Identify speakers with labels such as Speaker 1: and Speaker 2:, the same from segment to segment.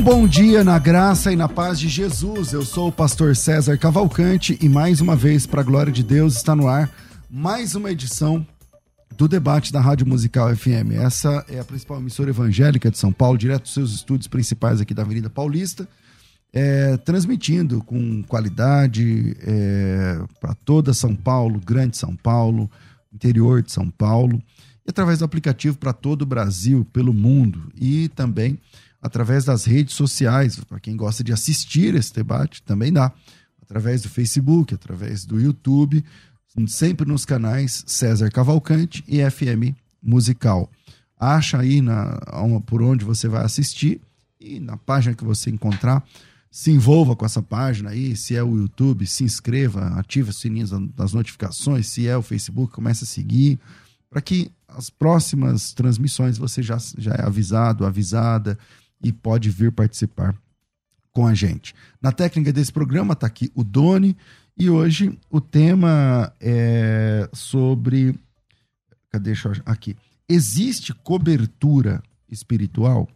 Speaker 1: Um bom dia na graça e na paz de Jesus. Eu sou o pastor César Cavalcante e mais uma vez, para a glória de Deus, está no ar mais uma edição do debate da Rádio Musical FM. Essa é a principal emissora evangélica de São Paulo, direto dos seus estúdios principais aqui da Avenida Paulista, é, transmitindo com qualidade é, para toda São Paulo, Grande São Paulo, interior de São Paulo, e através do aplicativo para todo o Brasil, pelo mundo e também através das redes sociais, para quem gosta de assistir esse debate, também dá. Através do Facebook, através do YouTube, sempre nos canais César Cavalcante e FM Musical. Acha aí na, por onde você vai assistir e na página que você encontrar, se envolva com essa página aí, se é o YouTube, se inscreva, ative os sininhos das notificações, se é o Facebook, comece a seguir, para que as próximas transmissões você já, já é avisado, avisada, e pode vir participar com a gente. Na técnica desse programa está aqui o Doni e hoje o tema é sobre. Cadê? Aqui. Existe cobertura espiritual?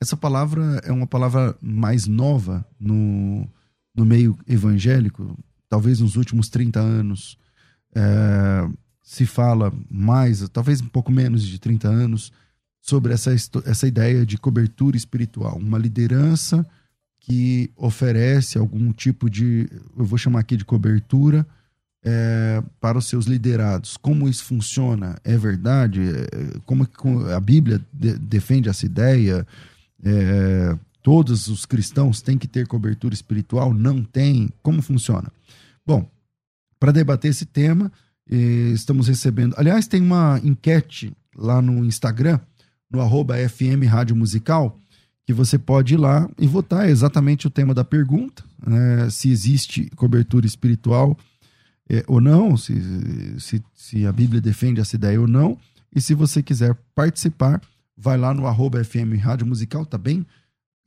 Speaker 1: Essa palavra é uma palavra mais nova no, no meio evangélico, talvez nos últimos 30 anos. É, se fala mais, talvez um pouco menos de 30 anos, sobre essa, essa ideia de cobertura espiritual, uma liderança que oferece algum tipo de, eu vou chamar aqui de cobertura é, para os seus liderados. Como isso funciona? É verdade? É, como a Bíblia de, defende essa ideia? É, todos os cristãos têm que ter cobertura espiritual? Não tem? Como funciona? Bom, para debater esse tema, eh, estamos recebendo. Aliás, tem uma enquete lá no Instagram no arroba FM Rádio Musical, que você pode ir lá e votar. Exatamente o tema da pergunta, né, se existe cobertura espiritual é, ou não, se, se, se a Bíblia defende essa ideia ou não, e se você quiser participar, vai lá no arroba FM Rádio Musical, tá bem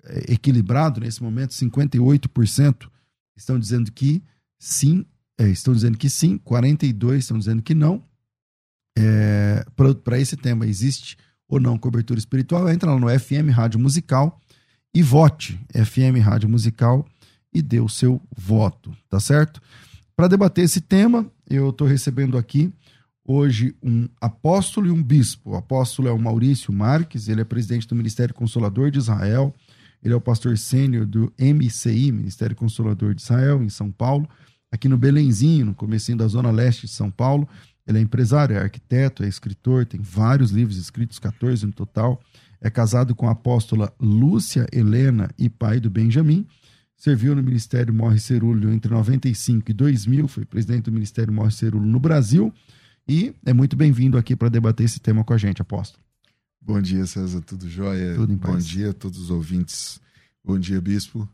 Speaker 1: é, equilibrado nesse momento, 58% estão dizendo que sim, é, estão dizendo que sim, 42% estão dizendo que não. É, Para esse tema existe ou não cobertura espiritual, entra lá no FM Rádio Musical e vote FM Rádio Musical e dê o seu voto, tá certo? Para debater esse tema, eu estou recebendo aqui hoje um apóstolo e um bispo. O apóstolo é o Maurício Marques, ele é presidente do Ministério Consolador de Israel, ele é o pastor sênior do MCI, Ministério Consolador de Israel, em São Paulo, aqui no Belenzinho, no comecinho da zona leste de São Paulo. Ele é empresário, é arquiteto, é escritor, tem vários livros escritos, 14 no total. É casado com a apóstola Lúcia Helena e pai do Benjamin. Serviu no Ministério Morre Cerulho entre 95 e 2000, foi presidente do Ministério Morre Cerulho no Brasil. E é muito bem-vindo aqui para debater esse tema com a gente, apóstolo.
Speaker 2: Bom dia, César, tudo jóia?
Speaker 1: Tudo em
Speaker 2: paz. Bom dia a todos os ouvintes. Bom dia, bispo.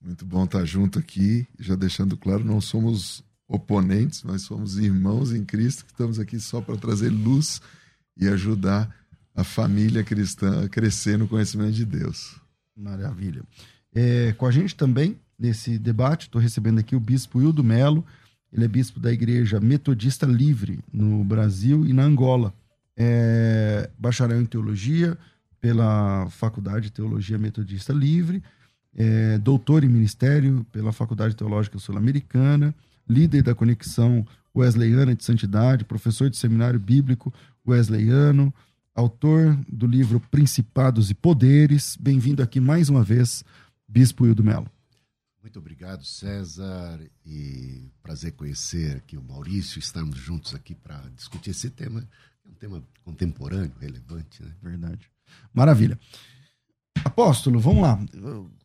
Speaker 2: Muito bom estar junto aqui. Já deixando claro, não somos oponentes, mas somos irmãos em Cristo que estamos aqui só para trazer luz e ajudar a família cristã a crescer no conhecimento de Deus.
Speaker 1: Maravilha. É, com a gente também nesse debate, estou recebendo aqui o bispo Hildo Melo, ele é bispo da Igreja Metodista Livre no Brasil e na Angola. É bacharel em teologia pela Faculdade de Teologia Metodista Livre, é doutor em ministério pela Faculdade Teológica Sul-Americana, líder da Conexão Wesleyana de Santidade, professor de seminário bíblico wesleyano, autor do livro Principados e Poderes. Bem-vindo aqui mais uma vez, Bispo Hildo Melo.
Speaker 3: Muito obrigado, César, e prazer conhecer aqui o Maurício, estarmos juntos aqui para discutir esse tema, é um tema contemporâneo, relevante, né?
Speaker 1: Verdade. Maravilha. Apóstolo, vamos lá.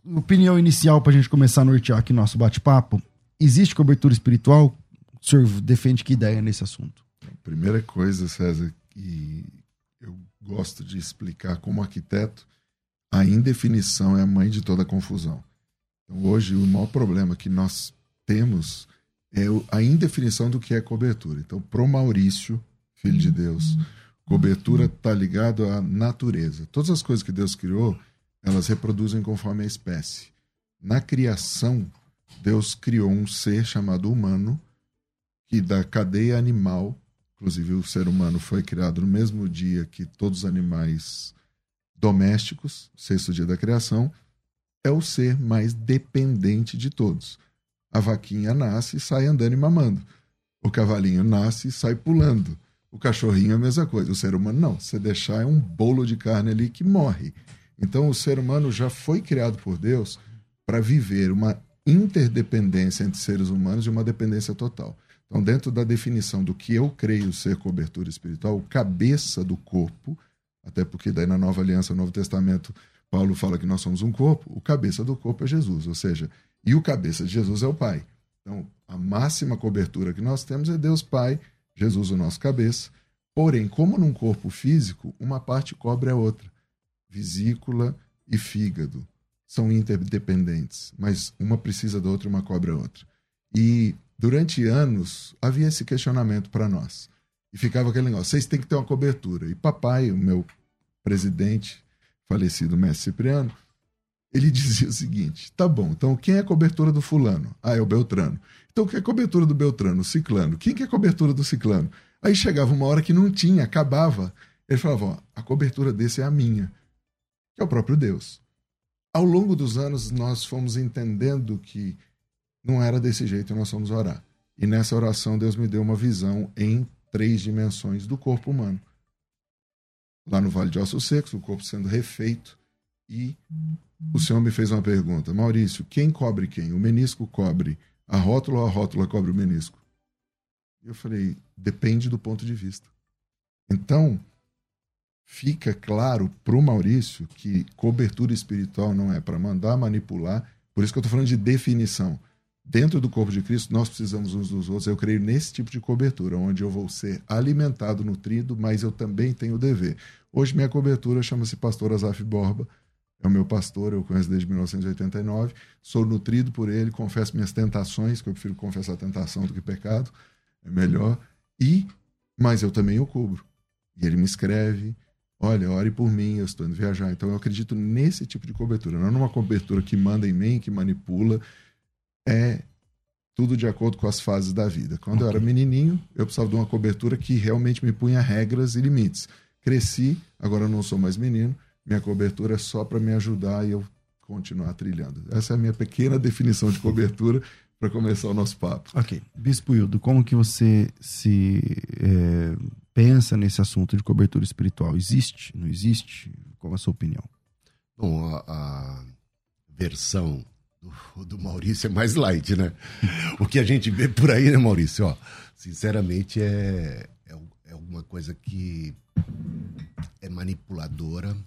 Speaker 1: Opinião inicial para a gente começar a nortear aqui nosso bate-papo. Existe cobertura espiritual? O senhor defende que ideia nesse assunto?
Speaker 2: primeira coisa, César, que eu gosto de explicar como arquiteto, a indefinição é a mãe de toda confusão. Então, hoje, o maior problema que nós temos é a indefinição do que é cobertura. Então, pro Maurício, filho de Deus, cobertura está ligado à natureza. Todas as coisas que Deus criou, elas reproduzem conforme a espécie. Na criação, Deus criou um ser chamado humano, que da cadeia animal, inclusive o ser humano foi criado no mesmo dia que todos os animais domésticos, sexto dia da criação, é o ser mais dependente de todos. A vaquinha nasce e sai andando e mamando. O cavalinho nasce e sai pulando. O cachorrinho é a mesma coisa. O ser humano não. Se deixar é um bolo de carne ali que morre. Então o ser humano já foi criado por Deus para viver uma interdependência entre seres humanos e uma dependência total. Então, dentro da definição do que eu creio ser cobertura espiritual, cabeça do corpo até porque daí na Nova Aliança, no Novo Testamento, Paulo fala que nós somos um corpo, o cabeça do corpo é Jesus, ou seja, e o cabeça de Jesus é o Pai. Então, a máxima cobertura que nós temos é Deus Pai, Jesus o nosso cabeça. Porém, como num corpo físico, uma parte cobre a outra. Vesícula e fígado são interdependentes, mas uma precisa da outra, uma cobre a outra. E durante anos havia esse questionamento para nós. E ficava aquele negócio: vocês têm que ter uma cobertura. E papai, o meu presidente, falecido mestre Cipriano, ele dizia o seguinte: tá bom, então quem é a cobertura do fulano? Ah, é o Beltrano. Então quem é a cobertura do Beltrano? O Ciclano. Quem que é a cobertura do Ciclano? Aí chegava uma hora que não tinha, acabava. Ele falava: ó, a cobertura desse é a minha, que é o próprio Deus. Ao longo dos anos, nós fomos entendendo que não era desse jeito nós fomos orar. E nessa oração, Deus me deu uma visão em três dimensões do corpo humano. Lá no Vale de Ossos Secos, o corpo sendo refeito. E o Senhor me fez uma pergunta: Maurício, quem cobre quem? O menisco cobre a rótula ou a rótula cobre o menisco? Eu falei: depende do ponto de vista. Então, fica claro para o Maurício que cobertura espiritual não é para mandar manipular. Por isso que eu estou falando de definição dentro do corpo de Cristo, nós precisamos uns dos outros. Eu creio nesse tipo de cobertura, onde eu vou ser alimentado, nutrido, mas eu também tenho o dever. Hoje, minha cobertura chama-se Pastor Azaf Borba. É o meu pastor, eu conheço desde 1989. Sou nutrido por ele, confesso minhas tentações, que eu prefiro confessar tentação do que pecado, é melhor. E, mas eu também o cubro. E ele me escreve, olha, ore por mim, eu estou indo viajar. Então eu acredito nesse tipo de cobertura, não numa cobertura que manda em mim, que manipula, é tudo de acordo com as fases da vida. Quando okay. eu era menininho, eu precisava de uma cobertura que realmente me punha regras e limites. Cresci, agora eu não sou mais menino, minha cobertura é só para me ajudar e eu continuar trilhando. Essa é a minha pequena definição de cobertura para começar o nosso papo.
Speaker 1: Ok. Bispo Hildo, como que você se é, pensa nesse assunto de cobertura espiritual? Existe? Não existe? Qual a sua opinião?
Speaker 3: Bom, a, a versão o do Maurício é mais light, né? O que a gente vê por aí, né, Maurício? Ó, sinceramente, é, é, é alguma coisa que é manipuladora,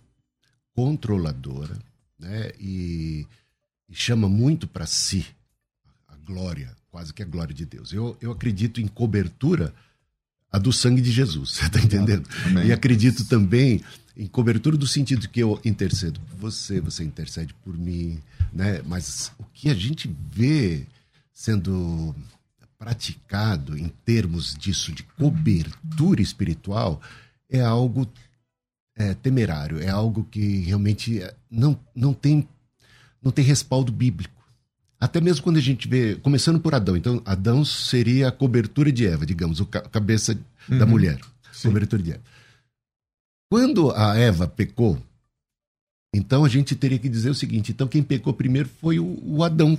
Speaker 3: controladora, né? E, e chama muito para si a glória, quase que a glória de Deus. Eu, eu acredito em cobertura a do sangue de Jesus, você está entendendo? Amém. E acredito também em cobertura do sentido que eu intercedo por você, você intercede por mim, né? Mas o que a gente vê sendo praticado em termos disso de cobertura espiritual é algo é, temerário, é algo que realmente não, não tem não tem respaldo bíblico. Até mesmo quando a gente vê, começando por Adão, então Adão seria a cobertura de Eva, digamos, o cabeça uhum. da mulher, Sim. cobertura de Eva. Quando a Eva pecou, então a gente teria que dizer o seguinte: então quem pecou primeiro foi o, o Adão,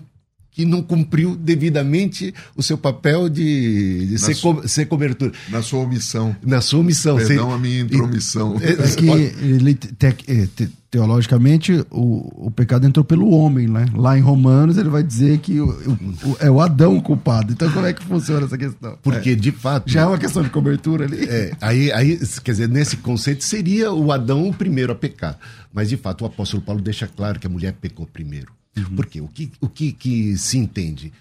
Speaker 3: que não cumpriu devidamente o seu papel de, de ser, co ser, cobertura.
Speaker 2: Na sua omissão.
Speaker 3: Na sua omissão.
Speaker 2: Perdão a minha intromissão.
Speaker 1: É, é que ele te, é, te, teologicamente, o, o pecado entrou pelo homem, né? Lá em Romanos ele vai dizer que o, o, é o Adão o culpado. Então como é que funciona essa questão?
Speaker 3: Porque,
Speaker 1: é.
Speaker 3: de fato...
Speaker 1: Já é uma questão de cobertura ali?
Speaker 3: É, aí, aí, quer dizer, nesse conceito seria o Adão o primeiro a pecar. Mas, de fato, o apóstolo Paulo deixa claro que a mulher pecou primeiro. Uhum. Por quê? O que, o que, que se entende?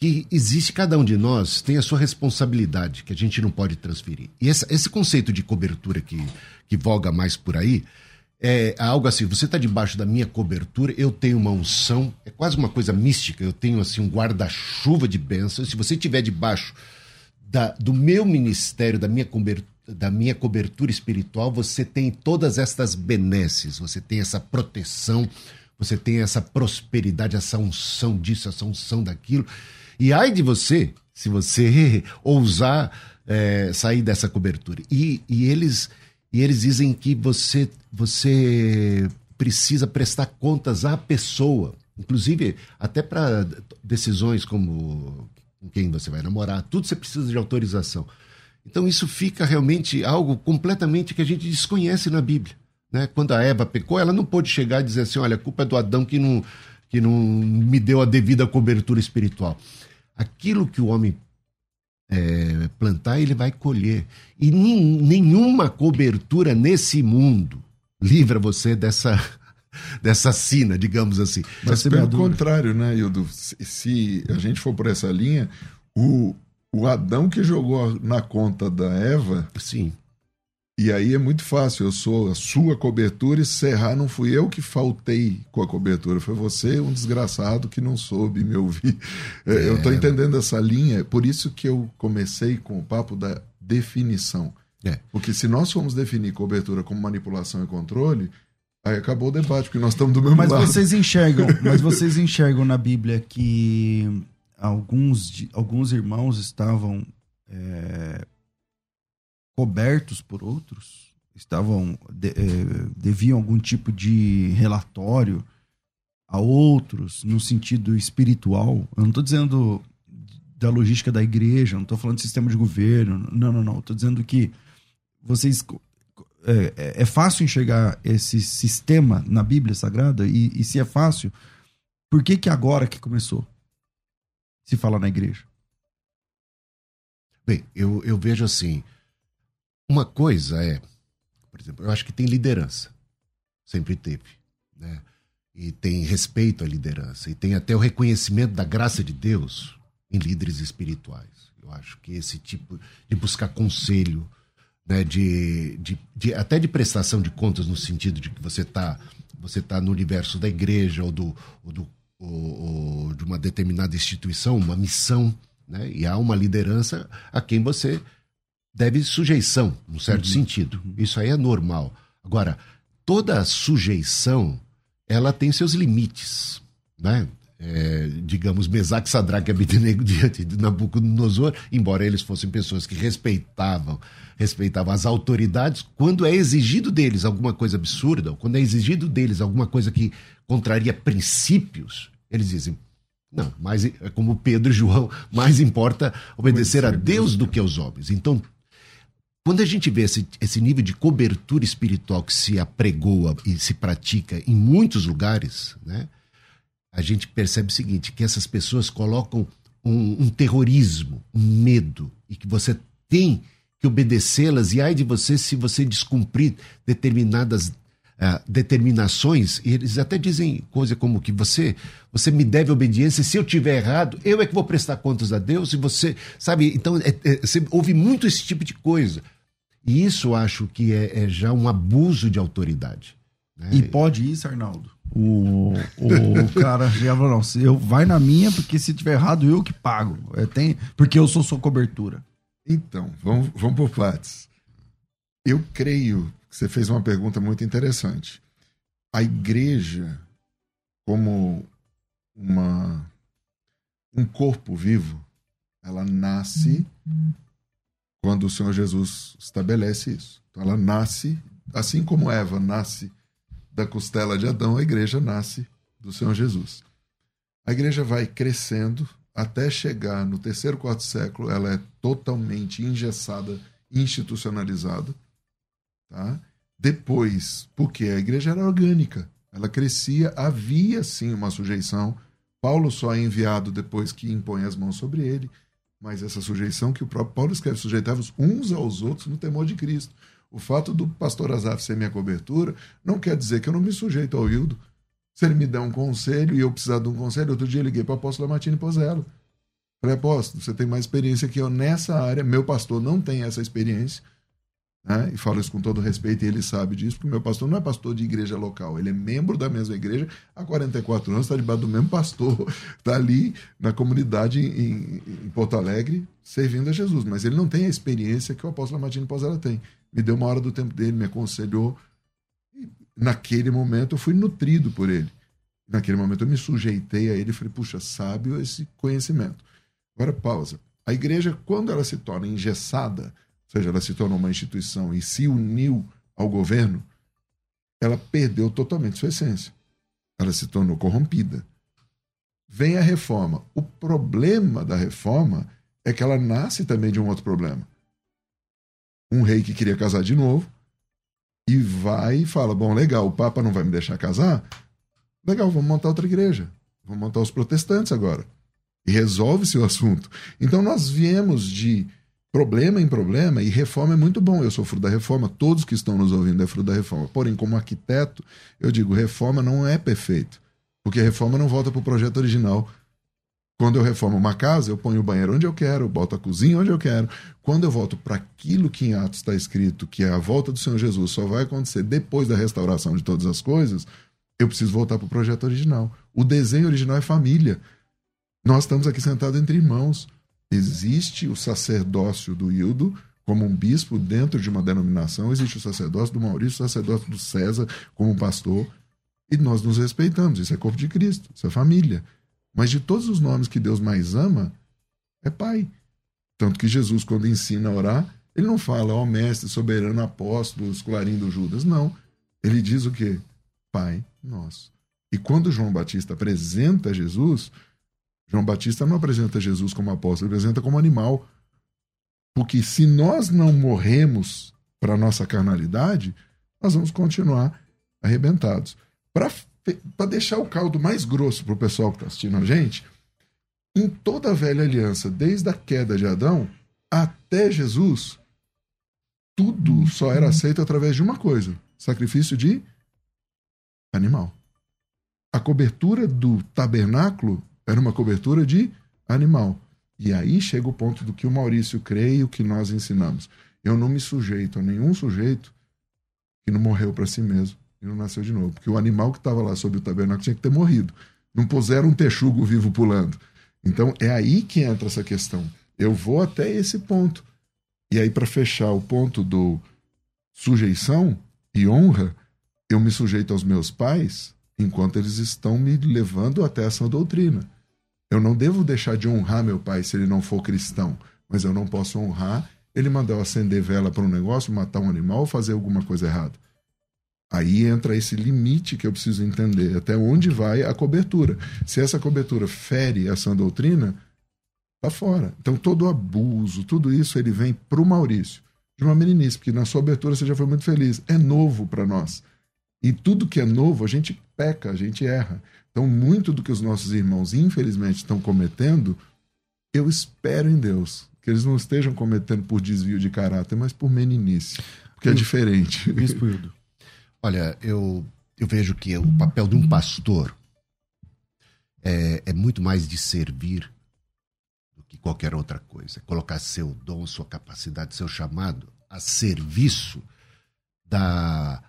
Speaker 3: Que existe, cada um de nós tem a sua responsabilidade, que a gente não pode transferir. E essa, esse conceito de cobertura que, que voga mais por aí é algo assim, você está debaixo da minha cobertura, eu tenho uma unção, é quase uma coisa mística, eu tenho assim um guarda-chuva de bênçãos. Se você estiver debaixo da, do meu ministério, da minha, cobertura, da minha cobertura espiritual, você tem todas estas benesses, você tem essa proteção, você tem essa prosperidade, essa unção disso, essa unção daquilo. E ai de você, se você ousar é, sair dessa cobertura. E, e eles e eles dizem que você, você precisa prestar contas à pessoa, inclusive até para decisões como com quem você vai namorar, tudo você precisa de autorização. Então isso fica realmente algo completamente que a gente desconhece na Bíblia. Né? Quando a Eva pecou, ela não pôde chegar e dizer assim: olha, a culpa é do Adão que não, que não me deu a devida cobertura espiritual. Aquilo que o homem é, plantar, ele vai colher. E nenhuma cobertura nesse mundo livra você dessa, dessa sina, digamos assim.
Speaker 2: Mas pelo contrário, né, Ildo? Se, se, a gente for por essa linha, o, o Adão que jogou na conta da Eva.
Speaker 3: Sim.
Speaker 2: E aí é muito fácil, eu sou a sua cobertura e serrar não fui eu que faltei com a cobertura, foi você, um desgraçado que não soube me ouvir. É, eu estou entendendo essa linha, por isso que eu comecei com o papo da definição. É. Porque se nós formos definir cobertura como manipulação e controle, aí acabou o debate, porque nós estamos do mesmo
Speaker 1: mas
Speaker 2: lado.
Speaker 1: Vocês enxergam, mas vocês enxergam na Bíblia que alguns, alguns irmãos estavam... Cobertos por outros? Estavam de, eh, deviam algum tipo de relatório a outros no sentido espiritual? Eu não estou dizendo da logística da igreja, não estou falando de sistema de governo, não, não, não. Estou dizendo que vocês é, é, é, fácil enxergar esse sistema na Bíblia Sagrada e, e se é fácil, por que que agora que começou se fala na igreja?
Speaker 3: Bem, eu, eu vejo assim, uma coisa é, por exemplo, eu acho que tem liderança. Sempre teve. Né? E tem respeito à liderança. E tem até o reconhecimento da graça de Deus em líderes espirituais. Eu acho que esse tipo de buscar conselho, né, de, de, de, até de prestação de contas no sentido de que você está você tá no universo da igreja ou, do, ou, do, ou, ou de uma determinada instituição, uma missão, né, e há uma liderança a quem você deve sujeição, num certo uhum. sentido. Isso aí é normal. Agora, toda sujeição, ela tem seus limites, né? É, digamos, Mesaque, Sadraque e Abednego diante de Nabucodonosor, embora eles fossem pessoas que respeitavam, respeitavam as autoridades, quando é exigido deles alguma coisa absurda, ou quando é exigido deles alguma coisa que contraria princípios, eles dizem, não, mas é como Pedro e João, mais importa obedecer a Deus do que aos homens. Então, quando a gente vê esse, esse nível de cobertura espiritual que se apregoa e se pratica em muitos lugares, né, a gente percebe o seguinte: que essas pessoas colocam um, um terrorismo, um medo, e que você tem que obedecê-las, e ai de você se você descumprir determinadas uh, determinações, e eles até dizem coisa como que você você me deve obediência, se eu tiver errado, eu é que vou prestar contas a Deus, e você, sabe, então é, é, você ouve muito esse tipo de coisa. E isso acho que é, é já um abuso de autoridade.
Speaker 1: Né? E pode isso, Arnaldo? O, o cara já falou, não, se eu vai na minha, porque se tiver errado, eu que pago. É, tem, porque eu sou sua cobertura.
Speaker 2: Então, vamos, vamos por partes. Eu creio que você fez uma pergunta muito interessante. A igreja, como uma, um corpo vivo, ela nasce quando o Senhor Jesus estabelece isso. Então ela nasce, assim como Eva nasce da costela de Adão, a igreja nasce do Senhor Jesus. A igreja vai crescendo até chegar no terceiro, quarto século, ela é totalmente engessada, institucionalizada, tá? Depois, porque a igreja era orgânica, ela crescia, havia sim uma sujeição. Paulo só é enviado depois que impõe as mãos sobre ele, mas essa sujeição que o próprio Paulo escreve, sujeitava uns aos outros no temor de Cristo. O fato do pastor Azaf ser minha cobertura não quer dizer que eu não me sujeito ao Hildo. Se ele me der um conselho e eu precisar de um conselho, outro dia eu liguei para o apóstolo Martini Pozzello. Falei, apóstolo, você tem mais experiência que eu nessa área, meu pastor não tem essa experiência né? e falo isso com todo respeito, e ele sabe disso, porque meu pastor não é pastor de igreja local, ele é membro da mesma igreja há 44 anos, está debaixo do mesmo pastor, está ali na comunidade em, em, Porto Alegre, servindo a Jesus, mas ele não tem a experiência que o apóstolo Martins Pozella tem. Me deu uma hora do tempo dele, me aconselhou. E naquele momento eu fui nutrido por ele. Naquele momento eu me sujeitei a ele e falei, puxa, sábio esse conhecimento. Agora, pausa. A igreja, quando ela se torna engessada, ou seja, ela se tornou uma instituição e se uniu ao governo, ela perdeu totalmente sua essência. Ela se tornou corrompida. Vem a reforma. O problema da reforma é que ela nasce também de um outro problema. Um rei que queria casar de novo e vai e fala: Bom, legal, o Papa não vai me deixar casar. Legal, vamos montar outra igreja. Vamos montar os protestantes agora. E resolve-se o assunto. Então nós viemos de problema em problema, e reforma é muito bom. Eu sou fruto da reforma, todos que estão nos ouvindo é fruto da reforma. Porém, como arquiteto, eu digo: reforma não é perfeito, porque reforma não volta para o projeto original. Quando eu reformo uma casa, eu ponho o banheiro onde eu quero, boto a cozinha onde eu quero. Quando eu volto para aquilo que em Atos está escrito, que é a volta do Senhor Jesus, só vai acontecer depois da restauração de todas as coisas, eu preciso voltar para o projeto original. O desenho original é família. Nós estamos aqui sentados entre irmãos. Existe o sacerdócio do Hildo como um bispo dentro de uma denominação, existe o sacerdócio do Maurício, o sacerdócio do César como pastor, e nós nos respeitamos. Isso é corpo de Cristo, isso é família. Mas de todos os nomes que Deus mais ama, é Pai. Tanto que Jesus, quando ensina a orar, ele não fala, ó oh, mestre, soberano, apóstolo, escolarindo Judas. Não. Ele diz o quê? Pai nosso. E quando João Batista apresenta Jesus, João Batista não apresenta Jesus como apóstolo, ele apresenta como animal. Porque se nós não morremos para a nossa carnalidade, nós vamos continuar arrebentados. Para deixar o caldo mais grosso para o pessoal que está assistindo a gente, em toda a velha aliança, desde a queda de Adão até Jesus, tudo só era aceito através de uma coisa: sacrifício de animal. A cobertura do tabernáculo era uma cobertura de animal. E aí chega o ponto do que o Maurício crê e o que nós ensinamos. Eu não me sujeito a nenhum sujeito que não morreu para si mesmo e não nasceu de novo. Porque o animal que estava lá sob o tabernáculo tinha que ter morrido. Não puseram um texugo vivo pulando. Então é aí que entra essa questão. Eu vou até esse ponto. E aí, para fechar o ponto do sujeição e honra, eu me sujeito aos meus pais enquanto eles estão me levando até essa doutrina. Eu não devo deixar de honrar meu pai se ele não for cristão, mas eu não posso honrar ele mandar eu acender vela para um negócio, matar um animal ou fazer alguma coisa errada. Aí entra esse limite que eu preciso entender, até onde vai a cobertura. Se essa cobertura fere essa doutrina, tá fora. Então todo abuso, tudo isso, ele vem para o Maurício, de uma meninice, porque na sua abertura você já foi muito feliz. É novo para nós. E tudo que é novo, a gente peca, a gente erra. Então, muito do que os nossos irmãos, infelizmente, estão cometendo, eu espero em Deus que eles não estejam cometendo por desvio de caráter, mas por meninice, porque é diferente.
Speaker 3: Bispo Hildo. Olha, eu, eu vejo que o papel de um pastor é, é muito mais de servir do que qualquer outra coisa. Colocar seu dom, sua capacidade, seu chamado a serviço da,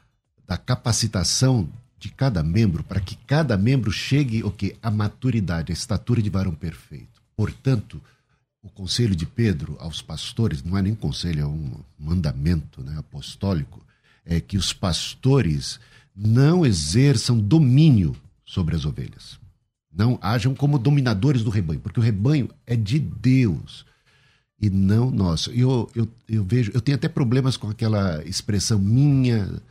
Speaker 3: da capacitação de cada membro para que cada membro chegue o que a maturidade, a estatura de varão perfeito. Portanto, o conselho de Pedro aos pastores não é nem conselho, é um mandamento né, apostólico, é que os pastores não exerçam domínio sobre as ovelhas. Não hajam como dominadores do rebanho, porque o rebanho é de Deus e não nosso. Eu, eu, eu vejo, eu tenho até problemas com aquela expressão minha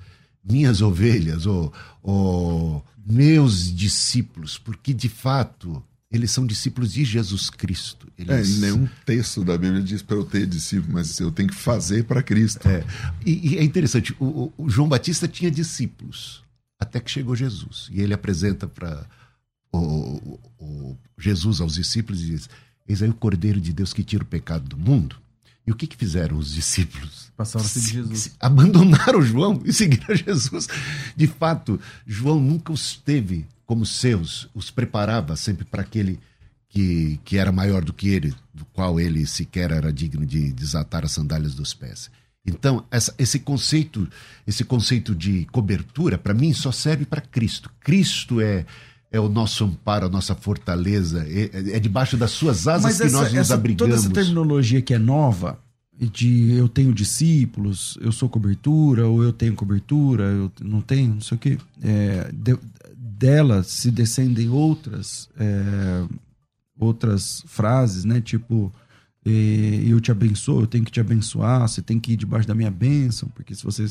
Speaker 3: minhas ovelhas ou, ou meus discípulos, porque de fato eles são discípulos de Jesus Cristo.
Speaker 2: É,
Speaker 3: Eles...
Speaker 2: em nenhum texto da Bíblia diz para eu ter discípulo, mas eu tenho que fazer para Cristo.
Speaker 3: É, e, e é interessante, o, o- João Batista tinha discípulos, até que chegou Jesus. E ele apresenta para o, o- o Jesus aos discípulos e diz: Eis aí o Cordeiro de Deus que tira o pecado do mundo. E o que, que fizeram os discípulos?
Speaker 1: Passaram a seguir
Speaker 3: Se-
Speaker 1: Jesus.
Speaker 3: Abandonaram João e seguiram Jesus. De fato, João nunca os teve como seus, os preparava sempre para aquele que, que era maior do que ele, do qual ele sequer era digno de desatar as sandálias dos pés. Então, essa- esse conceito, esse conceito de cobertura, para mim, só serve para Cristo. Cristo é é o nosso amparo, a nossa fortaleza, é, é debaixo das suas asas que nós nos
Speaker 1: essa-
Speaker 3: abrigamos.
Speaker 1: toda essa terminologia que é nova, de eu tenho discípulos, eu sou cobertura, ou eu tenho cobertura, eu não tenho, não sei o quê. É, de- dela se descendem outras, é, outras frases, né? Tipo, eu te abençoo, eu tenho que te abençoar, você tem que ir debaixo da minha bênção, porque se você,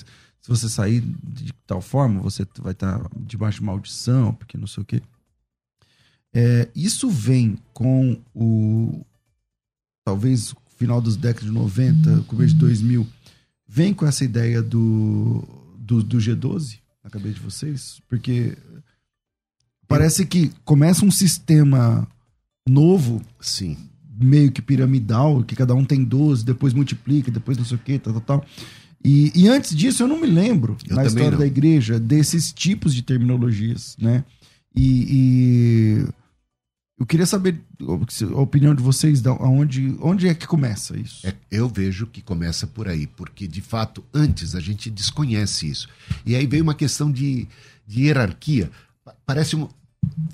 Speaker 1: se você sair de tal forma, você vai estar debaixo de maldição, porque não sei o quê. É, isso vem com o. Talvez final dos décadas de 90, começo de 2000, vem com essa ideia do, do, do G12 na cabeça de vocês? Porque parece que começa um sistema novo,
Speaker 3: Sim.
Speaker 1: meio que piramidal, que cada um tem 12, depois multiplica, depois não sei o que, tal, tal, tal. E, e antes disso, eu não me lembro,
Speaker 3: Eu
Speaker 1: na história
Speaker 3: não.
Speaker 1: da igreja, desses tipos de terminologias, né? E, e eu queria saber a opinião de vocês, da onde, é que começa isso?
Speaker 3: É, eu vejo que começa por aí, porque de fato antes a gente desconhece isso. E aí veio uma questão de, de hierarquia. Pa- Parece um.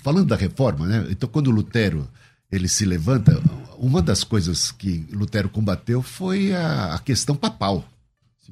Speaker 3: Falando da reforma, né? Então, quando Lutero ele se levanta, uma das coisas que Lutero combateu foi a, a questão papal.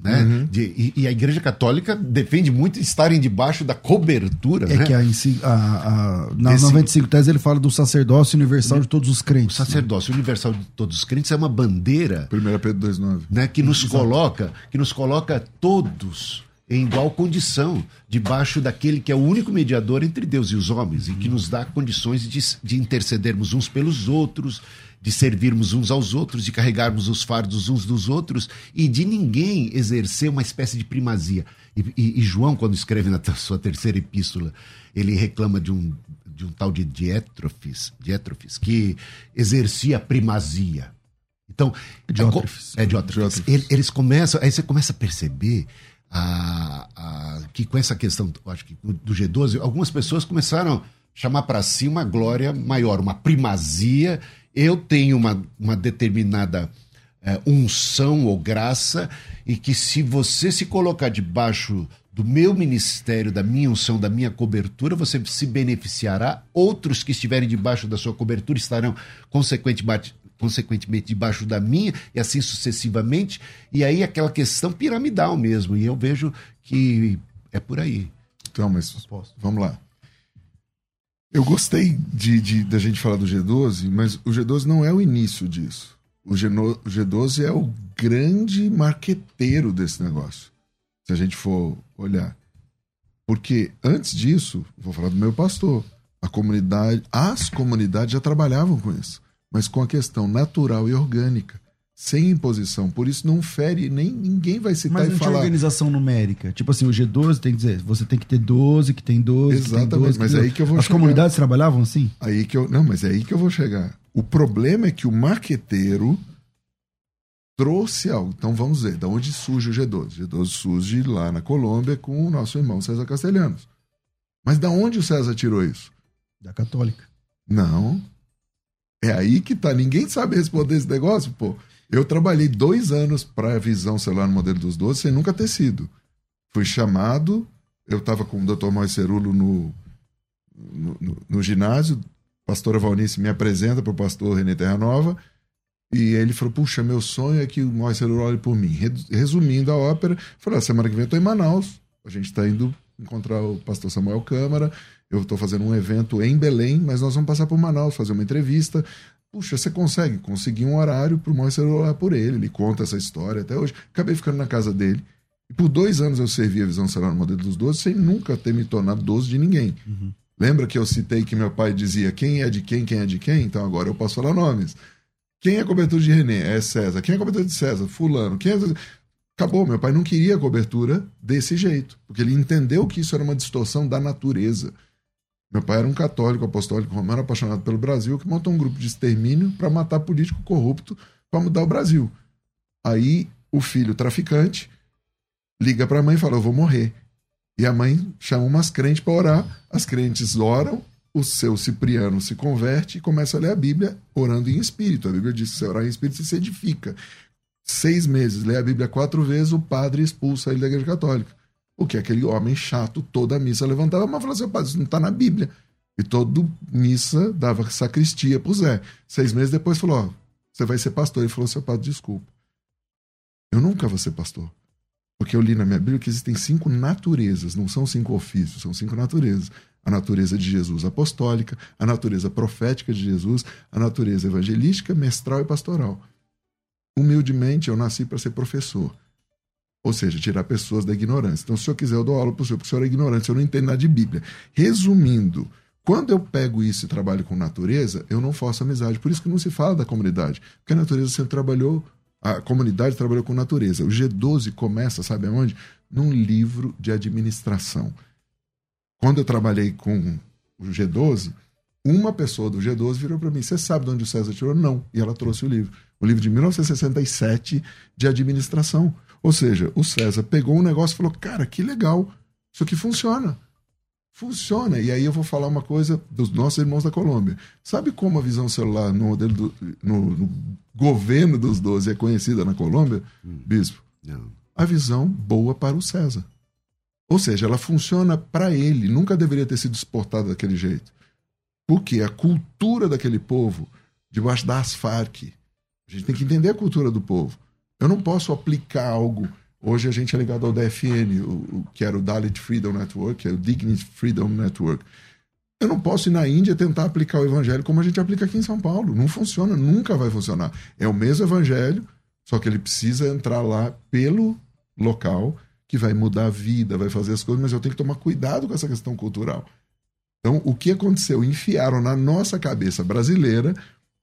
Speaker 3: Né? De- e, e a Igreja Católica defende muito estarem debaixo da cobertura.
Speaker 1: É
Speaker 3: né?
Speaker 1: que a, a, a, na
Speaker 3: Esse-
Speaker 1: 95 Tese ele fala do sacerdócio universal de todos os
Speaker 3: O
Speaker 1: crentes. né?
Speaker 3: sacerdócio universal de todos os crentes é uma bandeira
Speaker 2: 1 Pedro 2,9.
Speaker 3: né, que nos coloca, que nos coloca todos em igual condição, debaixo daquele que é o único mediador entre Deus e os homens, e que nos dá condições de, de intercedermos uns pelos outros, de servirmos uns aos outros, de carregarmos os fardos uns dos outros, e de ninguém exercer uma espécie de primazia. E, e- e João, quando escreve na sua terceira epístola, ele reclama de um, de um tal de Diétrofes, Diétrofes, que exercia a primazia. Então,
Speaker 1: Diótrefes.
Speaker 3: é Diótrefes. Ele- Eles começam, aí você começa a perceber a, a- que com essa questão, acho que do G12, algumas pessoas começaram a chamar para si uma glória maior, uma primazia. Eu tenho uma, uma determinada é, unção ou graça, e que se você se colocar debaixo do meu ministério, da minha unção, da minha cobertura, você se beneficiará. Outros que estiverem debaixo da sua cobertura estarão consequentemente, consequentemente debaixo da minha, e assim sucessivamente. E aí aquela questão piramidal mesmo. E eu vejo que é por aí.
Speaker 2: Então, mas vamos lá. Eu gostei de, de- da gente falar do G12, mas o G12 não é o início disso. O, Geno- o G12 é o grande marqueteiro desse negócio. Se a gente for olhar. Porque antes disso, vou falar do meu pastor, a comunidade, as comunidades já trabalhavam com isso, mas com a questão natural e orgânica, sem imposição. Por isso não fere, nem ninguém vai citar
Speaker 1: Mas
Speaker 2: e
Speaker 1: não tinha
Speaker 2: falar.
Speaker 1: organização numérica. Tipo assim, o G12 tem que dizer, você tem que ter 12, que tem 12, que tem
Speaker 2: Exatamente,
Speaker 1: 12.
Speaker 2: mas
Speaker 1: tem
Speaker 2: aí
Speaker 1: 12.
Speaker 2: que eu vou
Speaker 1: As
Speaker 2: chegar.
Speaker 1: comunidades trabalhavam assim?
Speaker 2: Aí que eu, não, mas é aí que eu vou chegar. O problema é que o marqueteiro trouxe algo. Então vamos ver, da onde surge o G12? O G12 surge lá na Colômbia com o nosso irmão César Castelhanos. Mas da onde o César tirou isso?
Speaker 1: Da católica.
Speaker 2: Não. É aí que tá. Ninguém sabe responder esse negócio, pô. Eu trabalhei dois anos para a visão celular no modelo dos 12 sem nunca ter sido. Fui chamado, eu estava com o Dr. Mois Cerulo no, no, no- no ginásio, pastora Valnice me apresenta para o pastor René Terra Nova, e ele falou, puxa, meu sonho é que o Mois Cerulo olhe por mim. Re- Resumindo a ópera, falei, "Ah, semana que vem eu estou em Manaus, a gente está indo encontrar o pastor Samuel Câmara, eu estou fazendo um evento em Belém, mas nós vamos passar por Manaus, fazer uma entrevista. Puxa, você consegue? Consegui um horário para o Moisés orar por ele. Ele conta essa história até hoje. Acabei ficando na casa dele. E por dois anos eu servi a visão celular no modelo dos 12 sem nunca ter me tornado 12 de ninguém. Lembra que eu citei que meu pai dizia quem é de quem, quem é de quem? Então agora eu posso falar nomes. Quem é cobertura de René? É César. Quem é cobertura de César? Fulano. Quem é... Acabou, meu pai não queria cobertura desse jeito, porque ele entendeu que isso era uma distorção da natureza. Meu pai era um católico apostólico romano apaixonado pelo Brasil que montou um grupo de extermínio para matar político corrupto para mudar o Brasil. Aí o filho traficante liga para a mãe e fala: Eu vou morrer. E a mãe chama umas crentes para orar. As crentes oram, o seu Cipriano se converte e começa a ler a Bíblia orando em espírito. A Bíblia diz que se orar em espírito você se edifica. Seis meses, lê a Bíblia quatro vezes, o padre expulsa ele da igreja católica. Porque aquele homem chato, toda a missa levantava, mas falava assim: isso não está na Bíblia. E toda missa dava sacristia pro Zé. Seis meses depois falou: Ó, você vai ser pastor. Ele falou: seu padre, desculpa. Eu nunca vou ser pastor. Porque eu li na minha Bíblia que existem cinco naturezas, não são cinco ofícios, são cinco naturezas. A natureza de Jesus apostólica, a natureza profética de Jesus, a natureza evangelística, mestral e pastoral. Humildemente, eu nasci para ser professor. Ou seja, tirar pessoas da ignorância. Então, se eu quiser, eu dou aula para o senhor, porque o senhor é ignorante, eu não entendo nada de Bíblia. Resumindo, quando eu pego isso e trabalho com natureza, eu não faço amizade. Por isso que não se fala da comunidade. Porque a natureza sempre trabalhou, a comunidade trabalhou com natureza. O G12 começa, sabe aonde? Num livro de administração. Quando eu trabalhei com o G12, uma pessoa do G12 virou para mim: Você sabe de onde o César tirou? Não. E ela trouxe o livro. O livro de 1967 de administração. Ou seja, o César pegou um negócio e falou: Cara, que legal. Isso aqui funciona. Funciona. E aí eu vou falar uma coisa dos nossos irmãos da Colômbia. Sabe como a visão celular no modelo do, no, no governo dos 12 é conhecida na Colômbia, hum. bispo? Não. A visão boa para o César. Ou seja, ela funciona para ele, nunca deveria ter sido exportada daquele jeito. Porque a cultura daquele povo, debaixo das Farc, a gente tem que entender a cultura do povo. Eu não posso aplicar algo Hoje a gente é ligado ao DFN, o, o, que era o Dalit Freedom Network, que é o Dignity Freedom Network. Eu não posso ir na Índia tentar aplicar o evangelho como a gente aplica aqui em São Paulo. Não funciona, nunca vai funcionar. É o mesmo evangelho, só que ele precisa entrar lá pelo local que vai mudar a vida, vai fazer as coisas, mas eu tenho que tomar cuidado com essa questão cultural. Então, o que aconteceu? Enfiaram na nossa cabeça brasileira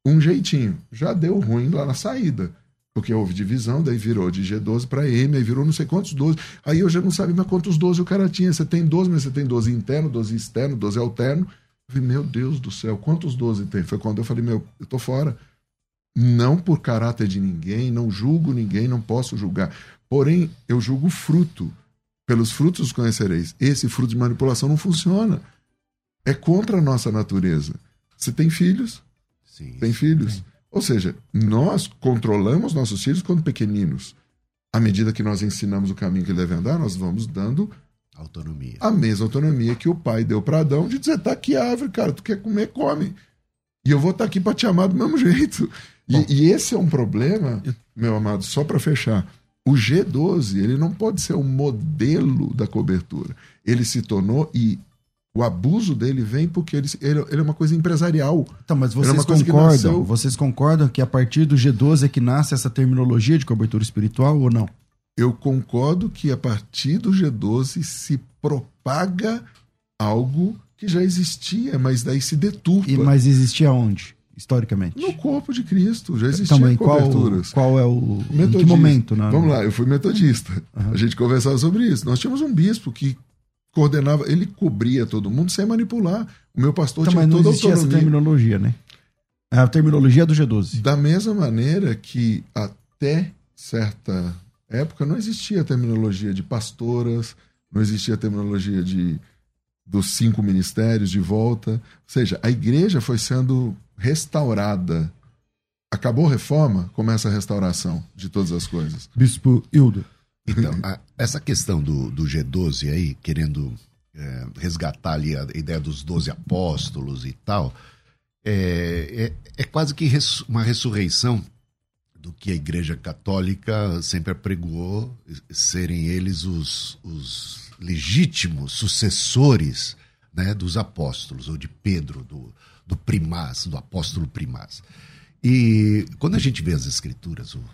Speaker 2: um jeitinho. Já deu ruim lá na saída porque houve divisão, daí virou de G12 para M, aí virou não sei quantos 12. Aí eu já não sabia mais quantos 12 o cara tinha. Você tem 12, mas você tem 12 interno, 12 externo, 12 alterno. Eu falei, meu Deus do céu, quantos 12 tem? Foi quando eu falei, meu, eu tô fora. Não por caráter de ninguém, não julgo ninguém, não posso julgar. Porém, eu julgo fruto. Pelos frutos os conhecereis. Esse fruto de manipulação não funciona. É contra a nossa natureza. Você tem filhos? Sim. Tem filhos? Sim. Ou seja, nós controlamos nossos filhos quando pequeninos. À medida que nós ensinamos o caminho que ele deve andar, nós vamos dando
Speaker 3: autonomia.
Speaker 2: A mesma autonomia que o pai deu para Adão de dizer: tá aqui a árvore, cara, tu quer comer, come. E eu vou estar tá aqui para te amar do mesmo jeito. E, e, esse é um problema, meu amado, só para fechar. O G12, ele não pode ser um modelo da cobertura. Ele se tornou, e o abuso dele vem porque ele, ele, ele, é uma coisa empresarial.
Speaker 1: Então, mas vocês é concordam? Nasceu... Vocês concordam que a partir do G12 é que nasce essa terminologia de cobertura espiritual ou não?
Speaker 2: Eu concordo que a partir do G12 se propaga algo que já existia, mas daí se deturpa.
Speaker 1: E, mas existia onde? Historicamente?
Speaker 2: No corpo de Cristo, já existiam Também,
Speaker 1: coberturas. Qual, qual é o. Em que momento?
Speaker 2: Né? Vamos lá, eu fui metodista. Uhum. A gente conversava sobre isso. Nós tínhamos um bispo que coordenava, ele cobria todo mundo sem manipular. O meu pastor então, tinha toda a autonomia. essa
Speaker 1: terminologia, né? A terminologia do G12.
Speaker 2: Da mesma maneira que até certa época não existia a terminologia de pastoras, não existia a terminologia de dos cinco ministérios de volta. Ou seja, a igreja foi sendo restaurada. Acabou a reforma, começa a restauração de todas as coisas.
Speaker 1: Bispo Hildo.
Speaker 3: Então, a, essa questão do, do G12 aí, querendo é, resgatar ali a ideia dos 12 apóstolos e tal, é, é, é quase que res, uma ressurreição do que a Igreja Católica sempre apregoou serem eles os, os legítimos sucessores né, dos apóstolos, ou de Pedro, do, do primaz, do apóstolo primaz. E quando a gente vê as escrituras, o,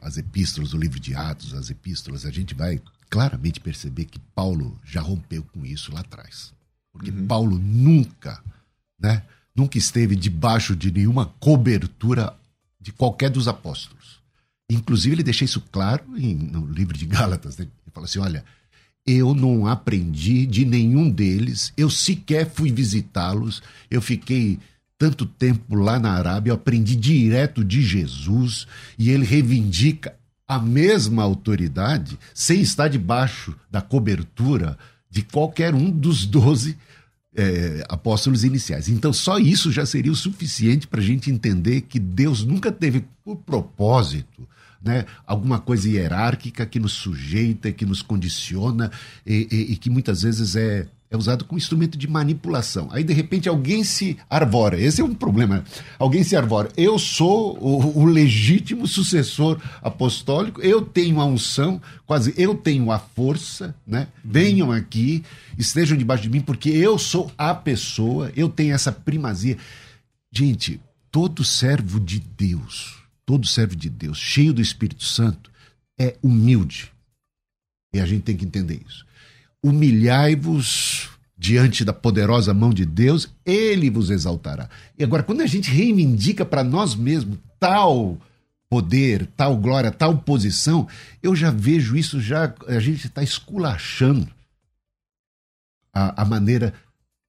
Speaker 3: as epístolas, o livro de Atos, as epístolas, a gente vai claramente perceber que Paulo já rompeu com isso lá atrás. porque uhum. Paulo nunca, né, nunca esteve debaixo de nenhuma cobertura de qualquer dos apóstolos. Inclusive, ele deixa isso claro em, no livro de Gálatas. Né? Ele fala assim: olha, eu não aprendi de nenhum deles, eu sequer fui visitá-los, eu fiquei tanto tempo lá na Arábia, eu aprendi direto de Jesus e ele reivindica a mesma autoridade sem estar debaixo da cobertura de qualquer um dos doze é, apóstolos iniciais. Então, só isso já seria o suficiente para a gente entender que Deus nunca teve por propósito né, alguma coisa hierárquica que nos sujeita, que nos condiciona e, e, e que muitas vezes é é usado como instrumento de manipulação. Aí, de repente, alguém se arvora. Esse é um problema. Alguém se arvora. Eu sou o, o, legítimo sucessor apostólico, eu tenho a unção, quase eu tenho a força, né? Venham aqui, estejam debaixo de mim, porque eu sou a pessoa, eu tenho essa primazia. Gente, todo servo de Deus, todo servo de Deus, cheio do Espírito Santo, é humilde. E a gente tem que entender isso humilhai-vos diante da poderosa mão de Deus, ele vos exaltará. E agora, quando a gente reivindica para nós mesmos tal poder, tal glória, tal posição, eu já vejo isso, já a gente está esculachando a, a, maneira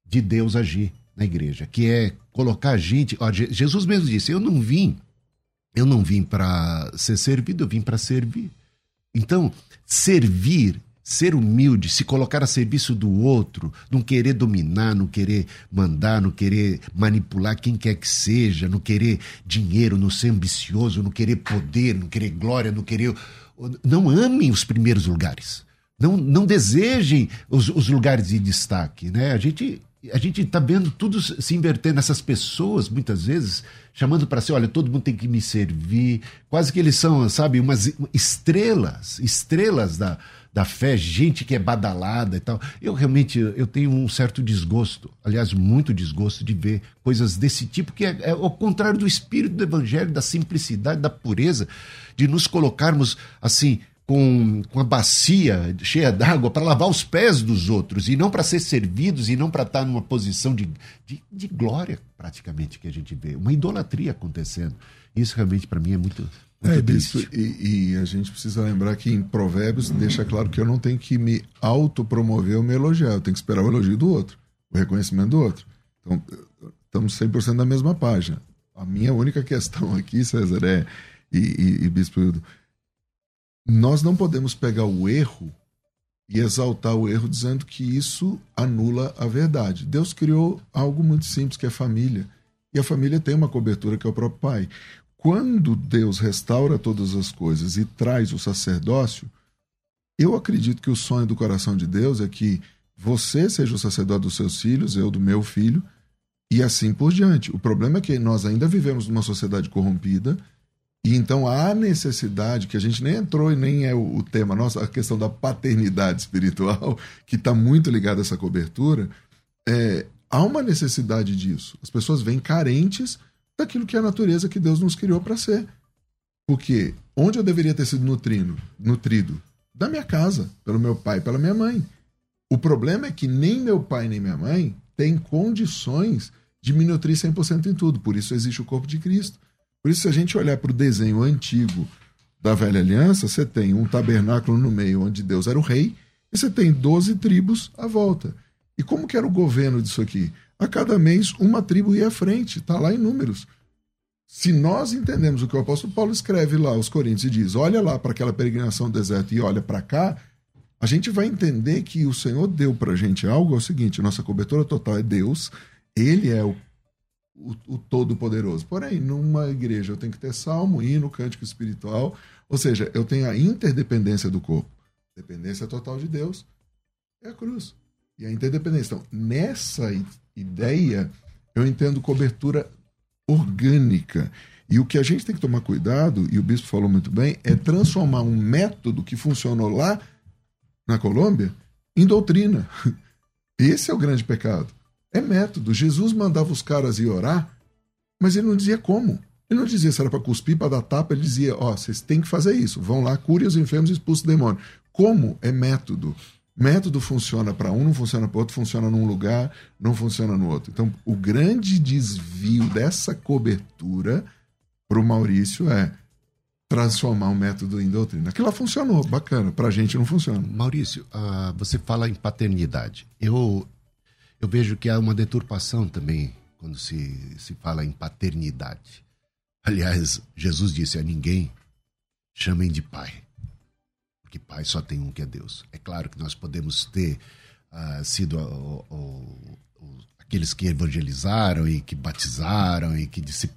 Speaker 3: de Deus agir na igreja, que é colocar a gente. Ó, Jesus mesmo disse: Eu não vim, eu não vim para ser servido, eu vim para servir. Então, servir ser humilde, se colocar a serviço do outro, não querer dominar, não querer mandar, não querer manipular quem quer que seja, não querer dinheiro, não ser ambicioso, não querer poder, não querer glória, não querer. Não amem os primeiros lugares. Não, não desejem os, os lugares de destaque. Né? A gente a gente está vendo tudo se inverter nessas pessoas, muitas vezes, chamando para si, olha, todo mundo tem que me servir. Quase que eles são, sabe, umas estrelas, estrelas da, da fé, gente que é badalada e tal. Eu realmente eu tenho um certo desgosto, aliás, muito desgosto de ver coisas desse tipo, que é, é ao contrário do espírito do evangelho, da simplicidade, da pureza, de nos colocarmos assim com, com a bacia cheia d'água para lavar os pés dos outros e não para ser servidos e não para estar numa posição de, de, de glória, praticamente, que a gente vê. Uma idolatria acontecendo. Isso realmente para mim é muito,
Speaker 2: é, isso, e, e, a gente precisa lembrar que em Provérbios deixa claro que eu não tenho que me autopromover ou me elogiar, eu tenho que esperar o elogio do outro, o reconhecimento do outro. Então, estamos 100% na mesma página. A minha única questão aqui, César, é, e, e, e Bispo Hildo, nós não podemos pegar o erro e exaltar o erro dizendo que isso anula a verdade. Deus criou algo muito simples, que é família. E a família tem uma cobertura que é o próprio pai quando Deus restaura todas as coisas e traz o sacerdócio, eu acredito que o sonho do coração de Deus é que você seja o sacerdote dos seus filhos, eu do meu filho, e assim por diante. O problema é que nós ainda vivemos numa sociedade corrompida, e então há necessidade, que a gente nem entrou e nem é o, tema nosso, a questão da paternidade espiritual, que está muito ligada a essa cobertura, é, há uma necessidade disso. As pessoas vêm carentes daquilo que é a natureza que Deus nos criou para ser. Porque onde eu deveria ter sido nutrido? Nutrido? Da minha casa, pelo meu pai, pela minha mãe. O problema é que nem meu pai nem minha mãe têm condições de me nutrir 100% em tudo. Por isso existe o corpo de Cristo. Por isso, se a gente olhar para o desenho antigo da velha aliança, você tem um tabernáculo no meio onde Deus era o rei, e você tem 12 tribos à volta. E como que era o governo disso aqui? A cada mês uma tribo ia à frente, está lá em números. Se nós entendemos o que o apóstolo Paulo escreve lá aos Coríntios e diz, olha lá para aquela peregrinação do deserto e olha para cá, a gente vai entender que o Senhor deu para a gente algo, é o seguinte, nossa cobertura total é Deus, Ele é o, o, o Todo-Poderoso. Porém, numa igreja eu tenho que ter salmo, hino, cântico espiritual, ou seja, eu tenho a interdependência do corpo. Dependência total de Deus é a cruz. E a interdependência. Então, nessa ideia, eu entendo cobertura orgânica. E o que a gente tem que tomar cuidado, e o bispo falou muito bem, é transformar um método que funcionou lá na Colômbia em doutrina. Esse é o grande pecado. É método. Jesus mandava os caras ir orar, mas ele não dizia como. Ele não dizia se era para cuspir, para dar tapa, ele dizia: Ó, oh, vocês têm que fazer isso. Vão lá, cure os enfermos e expulsem o demônio. Como é método. Método funciona para um, não funciona para outro, funciona num lugar, não funciona no outro. Então, o grande desvio dessa cobertura para o Maurício é transformar o método em doutrina. Aquilo lá funcionou, bacana. Para a gente não funciona.
Speaker 3: Maurício, uh, você fala em paternidade. Eu, eu vejo que há uma deturpação também quando se, se fala em paternidade. Aliás, Jesus disse a ninguém chamem de pai, porque pai só tem um que é Deus. É claro que nós podemos ter uh, sido uh, uh, aqueles que evangelizaram e que batizaram e que, discip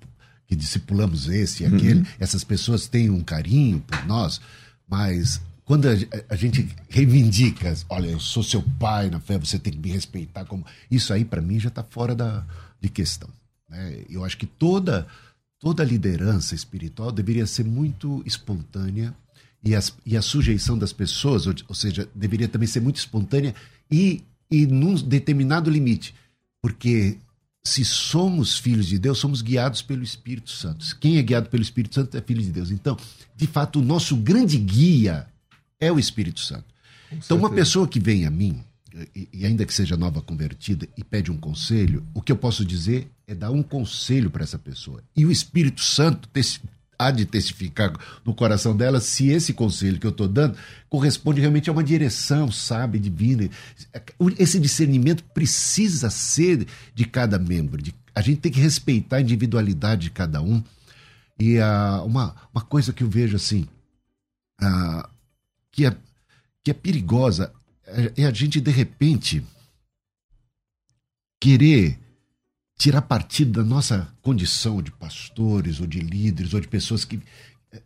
Speaker 3: que discipulamos esse e aquele. Uhum. Essas pessoas têm um carinho por nós, mas quando a, a, gente reivindica, olha, eu sou seu pai na fé, você tem que me respeitar como. Isso aí, para mim, já está fora da, de questão. Né? Eu acho que toda toda liderança espiritual deveria ser muito espontânea e, as, e a sujeição das pessoas, ou, ou, seja, deveria também ser muito espontânea e, e num determinado limite. Porque se somos filhos de Deus, somos guiados pelo Espírito Santo. Quem é guiado pelo Espírito Santo é filho de Deus. Então, de fato, o nosso grande guia é o Espírito Santo. então, uma pessoa que vem a mim, e, e ainda que seja nova convertida, e pede um conselho, o que eu posso dizer é dar um conselho para essa pessoa. E o Espírito Santo há de testificar no coração dela se esse conselho que eu estou dando corresponde realmente a uma direção, sabe, divina. Esse discernimento precisa ser de cada membro. De, a gente tem que respeitar a individualidade de cada um. E uh, uma, uma coisa que eu vejo assim, uh, que, é, que é perigosa, é, é a gente de repente querer tirar partido da nossa condição de pastores ou de líderes ou de pessoas que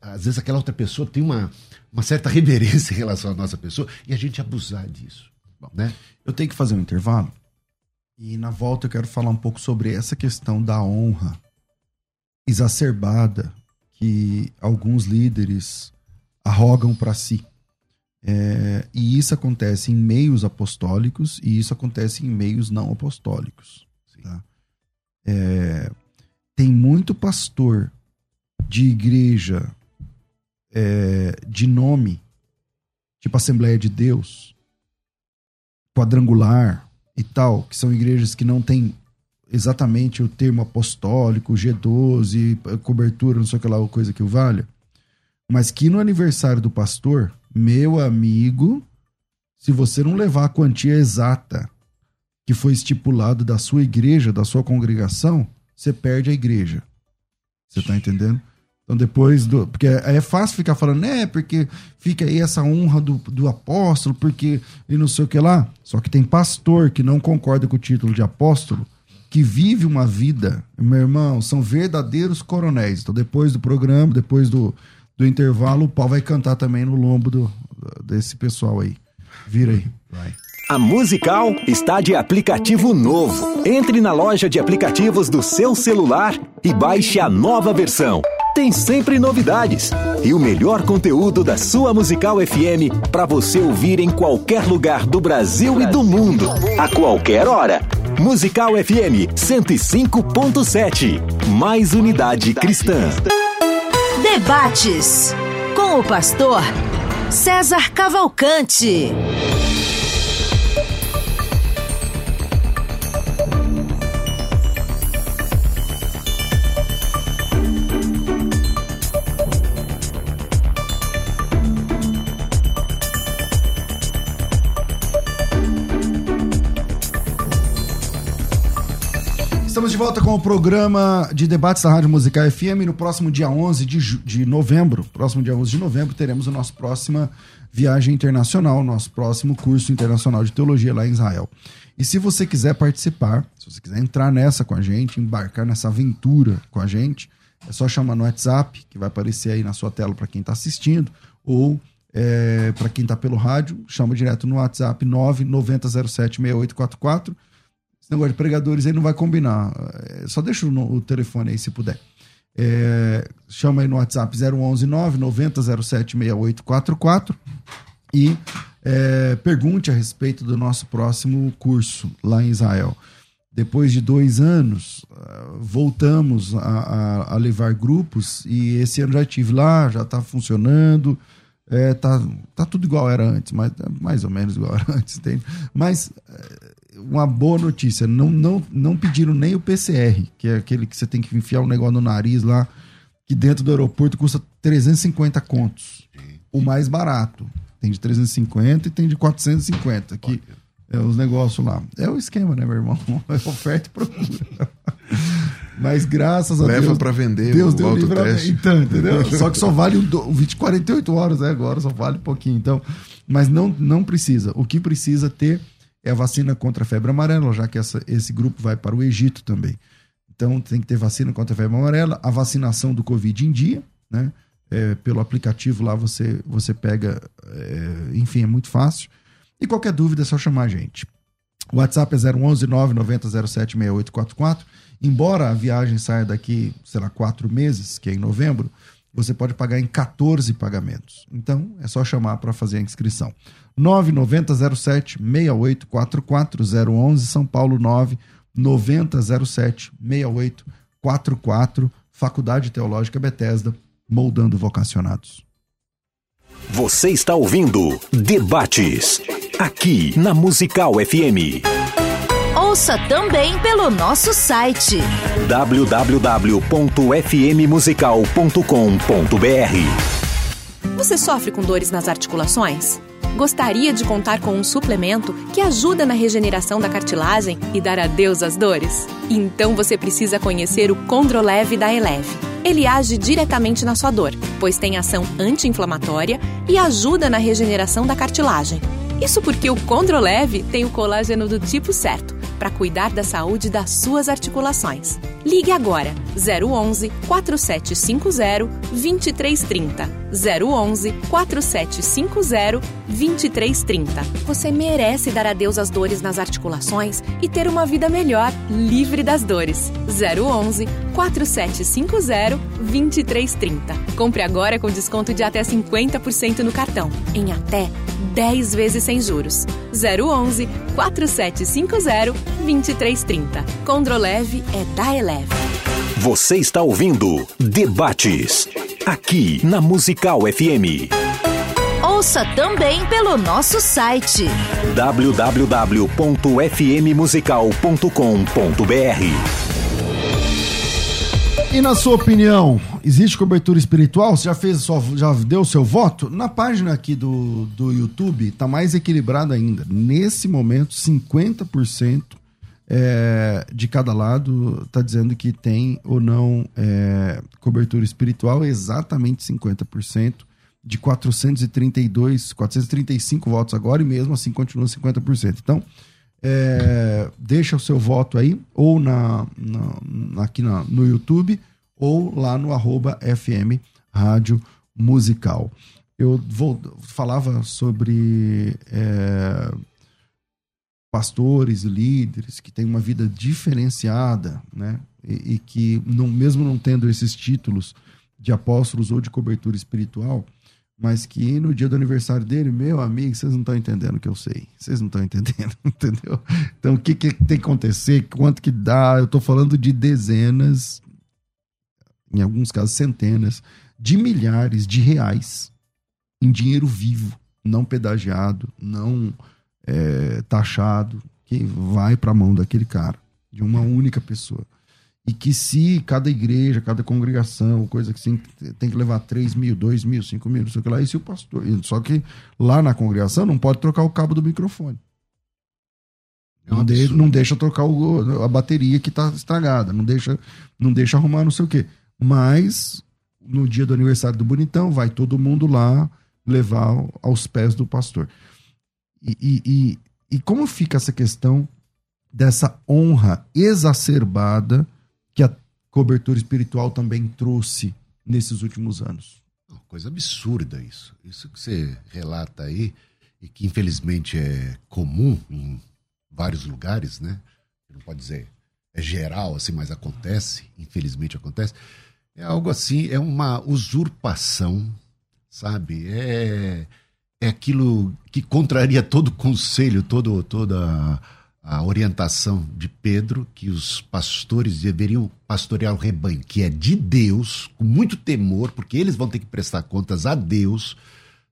Speaker 3: às vezes aquela outra pessoa tem uma, uma certa reverência em relação à nossa pessoa e a gente abusar disso. Bom, né?
Speaker 1: Eu tenho que fazer um intervalo e na volta eu quero falar um pouco sobre essa questão da honra exacerbada que alguns líderes arrogam para si. É, e isso acontece em meios apostólicos e isso acontece em meios não apostólicos. É, tem muito pastor de igreja é, de nome, tipo Assembleia de Deus, quadrangular e tal, que são igrejas que não têm exatamente o termo apostólico, G12, cobertura, não sei aquela coisa que o valha, mas que no aniversário do pastor, meu amigo, se você não levar a quantia exata que foi estipulado da sua igreja, da sua congregação, você perde a igreja. Você tá entendendo? Então depois do. Porque é fácil ficar falando, né? Porque fica aí essa honra do, do apóstolo, porque. E não sei o que lá. Só que tem pastor que não concorda com o título de apóstolo, que vive uma vida, meu irmão, são verdadeiros coronéis. Então depois do programa, depois do, do intervalo, o pau vai cantar também no lombo do, desse pessoal aí. Vira aí. Vai.
Speaker 4: A Musical está de aplicativo novo. Entre na loja de aplicativos do seu celular e baixe a nova versão. Tem sempre novidades e o melhor conteúdo da sua Musical FM para você ouvir em qualquer lugar do Brasil e do mundo, a qualquer hora. Musical FM 105.7. Mais unidade cristã.
Speaker 5: Debates com o pastor César Cavalcante.
Speaker 1: De volta com o programa de debates da Rádio Musical FM. No próximo dia 11 de, de novembro, próximo dia 11 de novembro, teremos a nossa próxima viagem internacional, nosso próximo curso internacional de teologia lá em Israel. E se você quiser participar, se você quiser entrar nessa com a gente, embarcar nessa aventura com a gente, é só chamar no WhatsApp, que vai aparecer aí na sua tela para quem está assistindo, ou é, para quem está pelo rádio, chama direto no WhatsApp 990076844 esse negócio de pregadores aí não vai combinar. É, só deixa o, o telefone aí se puder. É, chama aí no WhatsApp 011 990 07 6844 e é, pergunte a respeito do nosso próximo curso lá em Israel. Depois de dois anos, ah, voltamos a, a, a levar grupos e esse ano já estive lá, já está funcionando, É, tá, tá tudo igual era antes, mas mais ou menos igual era antes, entende? Mas é, uma boa notícia, não, não, não pediram nem o PCR, que é aquele que você tem que enfiar um negócio no nariz lá, que dentro do aeroporto custa 350 contos. O mais barato. Tem de 350 e tem de 450, que é os negócios lá. É o esquema, né, meu irmão? É oferta e procura. Mas graças a
Speaker 2: Leva
Speaker 1: Deus.
Speaker 2: Leva para vender
Speaker 1: Deus
Speaker 2: o
Speaker 1: deu
Speaker 2: livramento.
Speaker 1: Então, entendeu? Só que só vale o 20, 48 horas, né? Agora só vale um pouquinho. Então, mas não, não precisa. O que precisa ter é a vacina contra a febre amarela, já que essa, esse grupo vai para o Egito também. Então, tem que ter vacina contra a febre amarela, a vacinação do Covid em dia, né? É, pelo aplicativo lá você, você pega, é, enfim, é muito fácil. E qualquer dúvida é só chamar a gente. O WhatsApp é 011 990 07 6844. Embora a viagem saia daqui, sei lá, quatro meses, que é em novembro, você pode pagar em 14 pagamentos. Então, é só chamar para fazer a inscrição. 990 07 6844 011 São Paulo 9 9007 6844 Faculdade Teológica Bethesda, moldando vocacionados.
Speaker 4: Você está ouvindo Debates, aqui na Musical FM.
Speaker 5: Ouça também pelo nosso site
Speaker 4: www.fmmusical.com.br.
Speaker 6: Você sofre com dores nas articulações? Gostaria de contar com um suplemento que ajuda na regeneração da cartilagem e dar adeus às dores? Então você precisa conhecer o Condroleve da Eleve. Ele age diretamente na sua dor, pois tem ação anti-inflamatória e ajuda na regeneração da cartilagem. Isso porque o Condroleve tem o colágeno do tipo certo para cuidar da saúde das suas articulações. Ligue agora 011 4750 2330. 011 4750 2330. Você merece dar adeus às dores nas articulações e ter uma vida melhor, livre das dores. 011 4750 2330. Compre agora com desconto de até 50% no cartão, em até 10 vezes sem juros. 011 4750 2330. Condroleve é da Eleve.
Speaker 4: Você está ouvindo Debates, aqui na Musical FM.
Speaker 5: Ouça também pelo nosso site
Speaker 4: www.fmmusical.com.br.
Speaker 1: E na sua opinião, existe cobertura espiritual? Você já fez sua, já deu o seu voto? Na página aqui do, do YouTube tá mais equilibrado ainda. Nesse momento, 50% é, de cada lado está dizendo que tem ou não é, cobertura espiritual, exatamente 50%. De 432, 435 votos agora, e mesmo assim continua 50%. Então, é, deixa o seu voto aí, ou na, na aqui na, no YouTube, ou lá no arroba FM Rádio Musical. Eu vou, falava sobre é, pastores e líderes que têm uma vida diferenciada, né? E, e que, não, mesmo não tendo esses títulos de apóstolos ou de cobertura espiritual, mas que no dia do aniversário dele, meu amigo, vocês não estão entendendo o que eu sei. Vocês não estão entendendo, entendeu? Então, o que, que tem que acontecer? Quanto que dá? Eu estou falando de dezenas, em alguns casos centenas, de milhares de reais em dinheiro vivo, não pedagiado, não é, taxado, que vai para a mão daquele cara, de uma única pessoa. E que se cada igreja, cada congregação, coisa que assim, tem que levar 3 mil, 2 mil, 5 mil, não sei o que lá, e se o pastor. Só que lá na congregação não pode trocar o cabo do microfone.
Speaker 3: É
Speaker 1: não, de, não deixa trocar o- a bateria que tá estragada, não deixa, não deixa arrumar não sei o quê. Mas no dia do aniversário do Bonitão, vai todo mundo lá levar aos pés do pastor. E, e, e, e como fica essa questão dessa honra exacerbada que a cobertura espiritual também trouxe nesses últimos anos?
Speaker 3: Uma coisa absurda isso. Isso que você relata aí, e que infelizmente é comum em vários lugares, né? Não pode dizer é geral, assim, mas acontece, infelizmente acontece. É algo assim, é uma usurpação, sabe? É, é aquilo que contraria todo o conselho, todo, toda a orientação de Pedro, que os pastores deveriam pastorear o rebanho, que é de Deus, com muito temor, porque eles vão ter que prestar contas a Deus,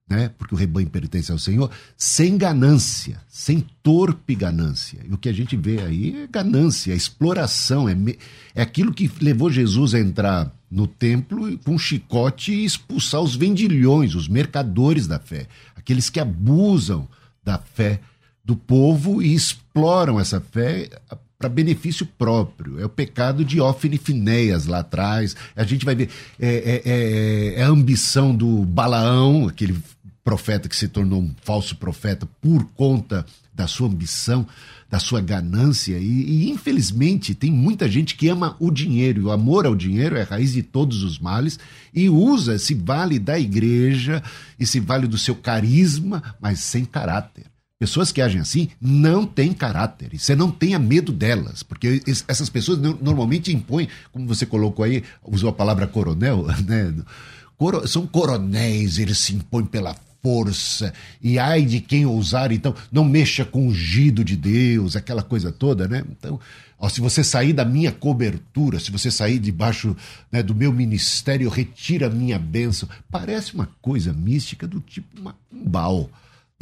Speaker 3: né? Porque o rebanho pertence ao Senhor, sem ganância, sem torpe ganância. E o que a gente vê aí é ganância, é exploração, é, me... é aquilo que levou Jesus a entrar no templo com um chicote e expulsar os vendilhões, os mercadores da fé, aqueles que abusam da fé do povo e exploram essa fé para benefício próprio. É o pecado de Ófine Finéias lá atrás. A gente vai ver. É, é, é, é, a ambição do Balaão, aquele profeta que se tornou um falso profeta por conta da sua ambição, da sua ganância. E, e infelizmente tem muita gente que ama o dinheiro. O amor ao dinheiro é a raiz de todos os males. E usa, se vale da igreja e se vale do seu carisma, mas sem caráter. Pessoas que agem assim não têm caráter. E você não tenha medo delas, porque essas pessoas normalmente impõem, como você colocou aí, usou a palavra coronel, né? São coronéis, eles se impõem pela força, e ai de quem ousar, então não mexa com o ungido de Deus, aquela coisa toda, né? Então, ó, se você sair da minha cobertura, se você sair debaixo né, do meu ministério, retira a minha bênção. Parece uma coisa mística do tipo macumbal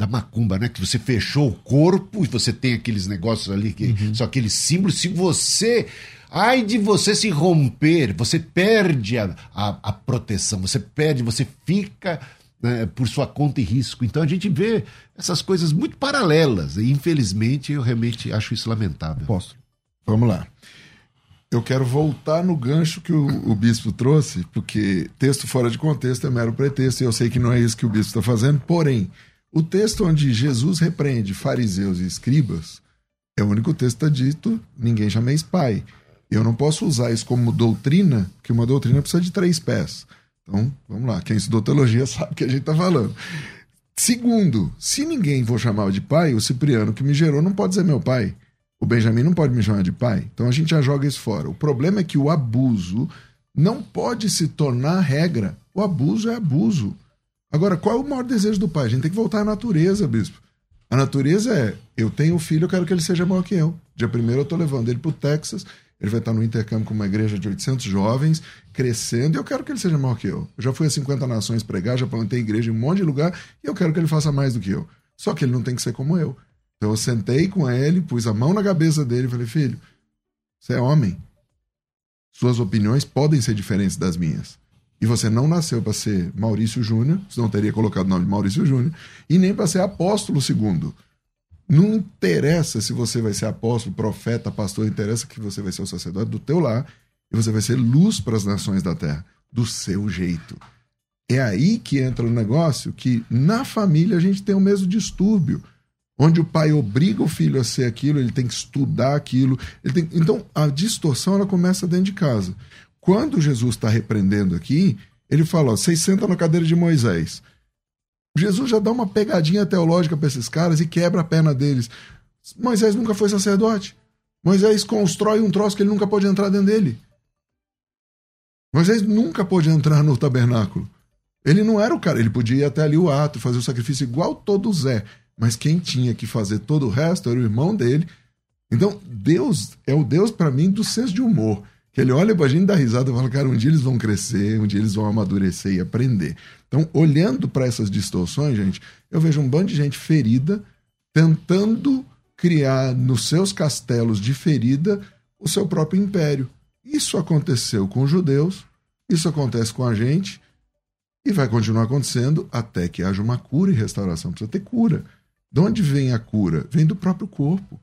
Speaker 3: da macumba, né? Que você fechou o corpo e você tem aqueles negócios ali que uhum. são aqueles símbolos. Se você. Ai de você se romper, você perde a, a, a proteção, você perde, você fica né, por sua conta e risco. Então a gente vê essas coisas muito paralelas. E infelizmente eu realmente acho isso lamentável.
Speaker 2: Posso? Vamos lá. Eu quero voltar no gancho que o, o, bispo trouxe, porque texto fora de contexto é mero pretexto, e eu sei que não é isso que o bispo está fazendo, porém, o texto onde Jesus repreende fariseus e escribas é o único texto que está dito: ninguém chameis pai. Eu não posso usar isso como doutrina, porque uma doutrina precisa de três pés. Então, vamos lá, quem estudou teologia sabe o que a gente está falando. Segundo, se ninguém for chamar de pai, o Cipriano que me gerou não pode ser meu pai. O Benjamin não pode me chamar de pai. Então a gente já joga isso fora. O problema é que o abuso não pode se tornar regra. O abuso é abuso. Agora, qual é o maior desejo do pai? A gente tem que voltar à natureza, bispo. A natureza é: eu tenho um filho, eu quero que ele seja maior que eu. Dia primeiro eu estou levando ele para o Texas, ele vai estar no intercâmbio com uma igreja de 800 jovens, crescendo, e eu quero que ele seja maior que eu. Eu já fui a 50 nações pregar, já plantei igreja em um monte de lugar, e eu quero que ele faça mais do que eu. Só que ele não tem que ser como eu. Então eu sentei com ele, pus a mão na cabeça dele e falei: filho, você é homem. Suas opiniões podem ser diferentes das minhas. E você não nasceu para ser Maurício Júnior, você não teria colocado o nome de Maurício Júnior, e nem para ser apóstolo segundo. Não interessa se você vai ser apóstolo, profeta, pastor, interessa que você vai ser o sacerdote do teu lar e você vai ser luz para as nações da terra, do seu jeito. É aí que entra o negócio que na família a gente tem o mesmo distúrbio, onde o pai obriga o filho a ser aquilo, ele tem que estudar aquilo. Tem... Então a distorção ela começa dentro de casa. Quando Jesus está repreendendo aqui, ele fala: vocês sentam na cadeira de Moisés. Jesus já dá uma pegadinha teológica para esses caras e quebra a perna deles. Moisés nunca foi sacerdote. Moisés constrói um troço que ele nunca pode entrar dentro dele. Moisés nunca pôde entrar no tabernáculo. Ele não era o cara, ele podia ir até ali o ato, fazer o sacrifício igual todo Zé. Mas quem tinha que fazer todo o resto era o irmão dele. Então, Deus é o Deus, para mim, do senso de humor que ele olha pra gente, dá risada e fala, cara, um dia eles vão crescer, um dia eles vão amadurecer e aprender. Então, olhando para essas distorções, gente, eu vejo um bando de gente ferida tentando criar nos seus castelos de ferida o seu próprio império. Isso aconteceu com os judeus, isso acontece com a gente e vai continuar acontecendo até que haja uma cura e restauração. Precisa ter cura. De onde vem a cura? Vem do próprio corpo.